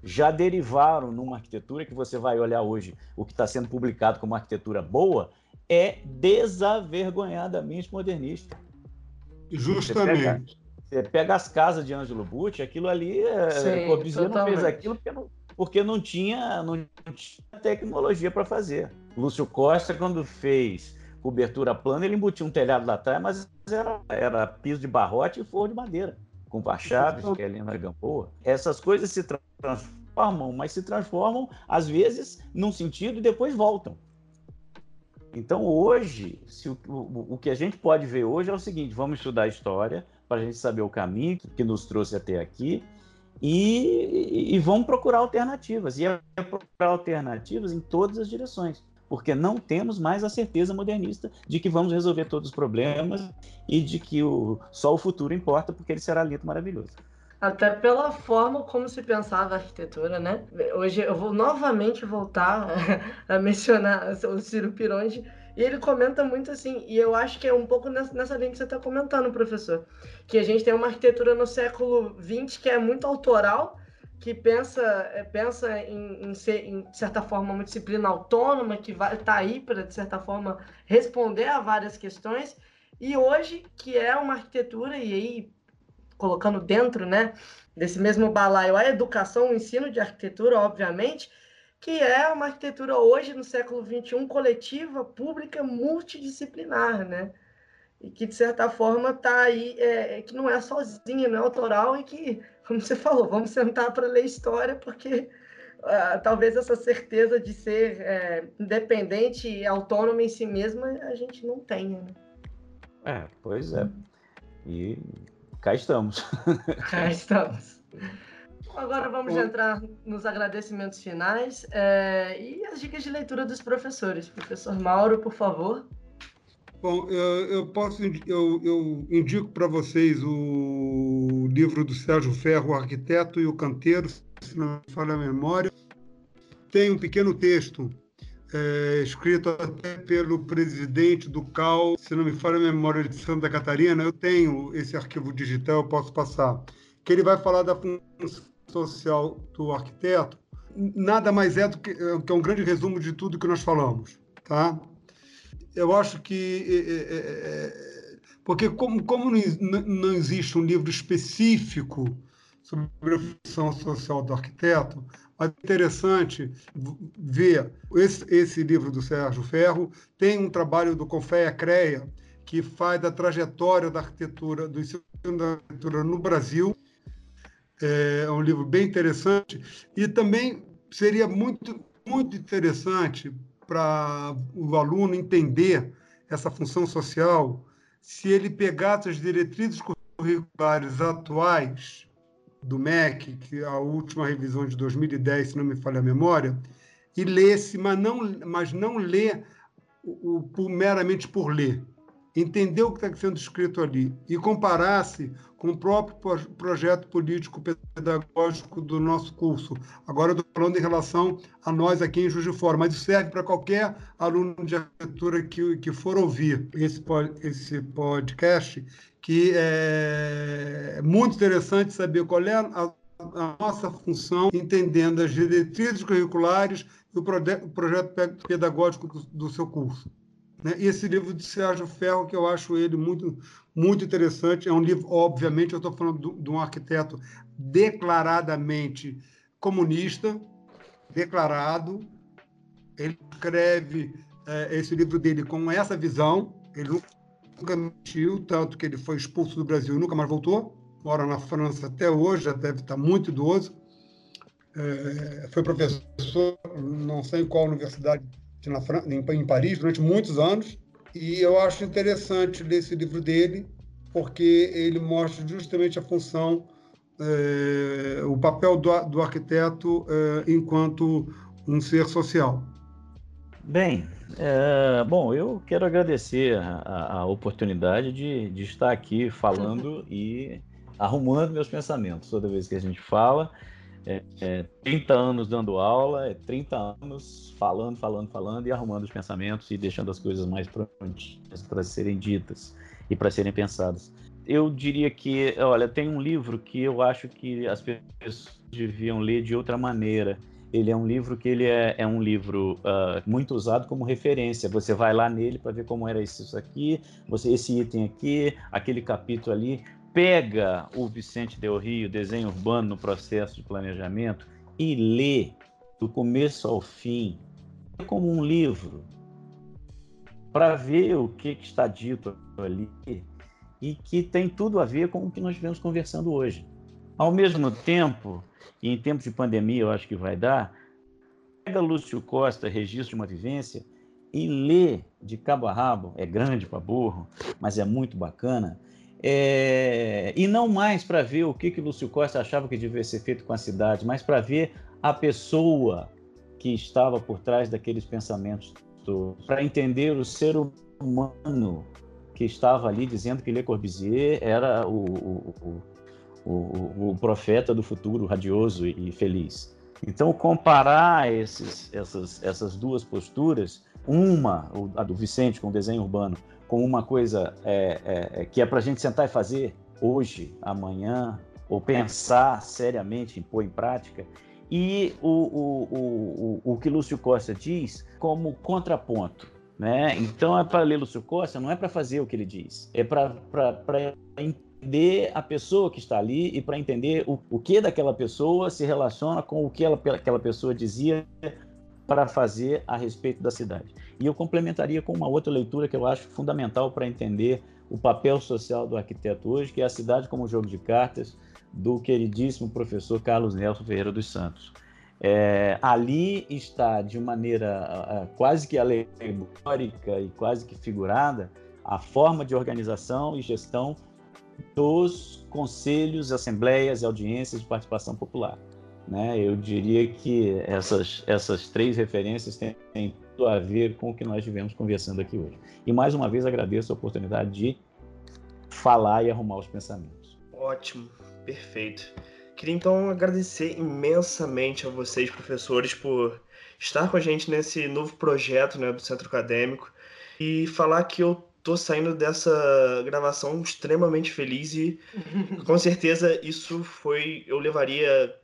já derivaram numa arquitetura que você vai olhar hoje, o que está sendo publicado como arquitetura boa, é desavergonhadamente modernista. Justamente. Você pega, você pega as casas de Ângelo Bucci, aquilo ali, é, Sim, Corbusier não fez aquilo porque não, porque não tinha, não tinha tecnologia para fazer. Lúcio Costa, quando fez cobertura plana, ele embutiu um telhado lá atrás, mas era, era piso de barrote e forro de madeira, com chaves, que é linda gamboa. Essas coisas se transformam, mas se transformam, às vezes, num sentido e depois voltam. Então, hoje, se o, o, o que a gente pode ver hoje é o seguinte: vamos estudar a história para a gente saber o caminho que nos trouxe até aqui e, e vamos procurar alternativas. E é procurar alternativas em todas as direções porque não temos mais a certeza modernista de que vamos resolver todos os problemas e de que o, só o futuro importa, porque ele será lindo maravilhoso. Até pela forma como se pensava a arquitetura, né? Hoje eu vou novamente voltar *laughs* a mencionar o Ciro Pirongi, e ele comenta muito assim, e eu acho que é um pouco nessa linha que você está comentando, professor, que a gente tem uma arquitetura no século XX que é muito autoral, que pensa, é, pensa em, em ser, em, de certa forma, uma disciplina autônoma, que vai estar tá aí para, de certa forma, responder a várias questões, e hoje, que é uma arquitetura, e aí, colocando dentro né, desse mesmo balaio a educação, o ensino de arquitetura, obviamente, que é uma arquitetura hoje, no século XXI, coletiva, pública, multidisciplinar, né? E que, de certa forma, está aí, é, que não é sozinha, não é autoral, e que como você falou, vamos sentar para ler história, porque uh, talvez essa certeza de ser é, independente e autônomo em si mesma a gente não tenha. Né? É, pois é. E cá estamos. Cá estamos. *laughs* Agora vamos entrar nos agradecimentos finais é, e as dicas de leitura dos professores. Professor Mauro, por favor. Bom, eu, eu posso eu, eu indico para vocês o livro do Sérgio Ferro, o arquiteto e o canteiro, se não me falha a memória. Tem um pequeno texto é, escrito até pelo presidente do CAL, se não me falha a memória de Santa Catarina. Eu tenho esse arquivo digital, eu posso passar, que ele vai falar da função social do arquiteto, nada mais é do que, é, que é um grande resumo de tudo que nós falamos, tá? Eu acho que é, é, é porque como, como não, não existe um livro específico sobre a função social do arquiteto, é interessante ver esse, esse livro do Sérgio Ferro tem um trabalho do Confeia Creia que faz a trajetória da arquitetura do ensino da arquitetura no Brasil é um livro bem interessante e também seria muito muito interessante para o aluno entender essa função social se ele pegasse as diretrizes curriculares atuais do MEC, que é a última revisão de 2010, se não me falha a memória, e lesse, mas não, mas não lê o, o, meramente por ler. Entender o que está sendo escrito ali e comparasse com o próprio projeto político-pedagógico do nosso curso. Agora eu estou falando em relação a nós aqui em Juiz de Fora, mas isso serve para qualquer aluno de arquitetura que, que for ouvir esse, esse podcast, que é muito interessante saber qual é a, a nossa função, entendendo as diretrizes curriculares e o, o projeto pedagógico do, do seu curso. Né? E esse livro de Sérgio Ferro, que eu acho ele muito, muito interessante, é um livro, obviamente, eu estou falando de um arquiteto declaradamente comunista, declarado. Ele escreve é, esse livro dele com essa visão. Ele nunca mentiu, tanto que ele foi expulso do Brasil nunca mais voltou. Mora na França até hoje, já deve estar muito idoso. É, foi professor, não sei em qual universidade na França, em Paris durante muitos anos. E eu acho interessante ler esse livro dele, porque ele mostra justamente a função, é, o papel do, do arquiteto é, enquanto um ser social. Bem, é, bom, eu quero agradecer a, a oportunidade de, de, estar aqui falando *laughs* e arrumando meus pensamentos toda vez que a gente fala. É, é 30 anos dando aula, é 30 anos falando, falando, falando e arrumando os pensamentos e deixando as coisas mais prontinhas para serem ditas e para serem pensadas. Eu diria que, olha, tem um livro que eu acho que as pessoas deviam ler de outra maneira. Ele é um livro que ele é, é um livro uh, muito usado como referência. Você vai lá nele para ver como era isso aqui, você esse item aqui, aquele capítulo ali, pega o Vicente Del Rio, desenho urbano no processo de planejamento, e lê do começo ao fim, como um livro, para ver o que, que, está dito ali e que tem tudo a ver com o que nós vemos conversando hoje. Ao mesmo tempo, e em tempos de pandemia eu acho que vai dar, pega Lúcio Costa, Registro de uma Vivência, e lê de cabo a rabo, é grande para burro, mas é muito bacana, é, e não mais para ver o que, que Lúcio Costa achava que devia ser feito com a cidade, mas para ver a pessoa que estava por trás daqueles pensamentos para entender o ser humano que estava ali dizendo que Le Corbusier era o, o, o, o profeta do futuro radioso e feliz. Então, comparar esses, essas, essas duas posturas, uma, a do Vicente com o desenho urbano, com uma coisa é, é, é que é para a gente sentar e fazer hoje, amanhã, ou pensar seriamente em pôr em prática, e o, o, o, o que Lúcio Costa diz como contraponto. Né? Então, é para ler Lúcio Costa, não é para fazer o que ele diz, é para entender a pessoa que está ali e para entender o, o que daquela pessoa se relaciona com o que ela, aquela pessoa dizia para fazer a respeito da cidade. E eu complementaria com uma outra leitura que eu acho fundamental para entender o papel social do arquiteto hoje, que é a cidade como jogo de cartas, do queridíssimo professor Carlos Nelson Ferreira dos Santos. É, ali está, de maneira quase que alegórica e quase que figurada, a forma de organização e gestão dos conselhos, assembleias e audiências de participação popular. Né? Eu diria que essas, essas três referências têm, têm tudo a ver com o que nós estivemos conversando aqui hoje. E mais uma vez agradeço a oportunidade de falar e arrumar os pensamentos. Ótimo, perfeito. Queria então agradecer imensamente a vocês, professores, por estar com a gente nesse novo projeto né, do Centro Acadêmico e falar que eu tô saindo dessa gravação extremamente feliz e com certeza isso foi. Eu levaria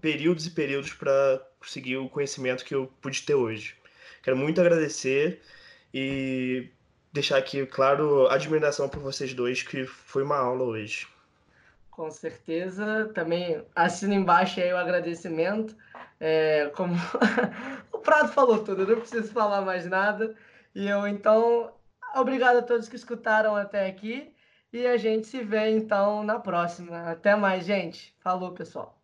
períodos e períodos para conseguir o conhecimento que eu pude ter hoje. Quero muito agradecer e deixar aqui, claro, admiração por vocês dois, que foi uma aula hoje. Com certeza. Também assino embaixo aí o agradecimento. É, como *laughs* o Prado falou tudo, eu não preciso falar mais nada. E eu, então, obrigado a todos que escutaram até aqui. E a gente se vê, então, na próxima. Até mais, gente. Falou, pessoal.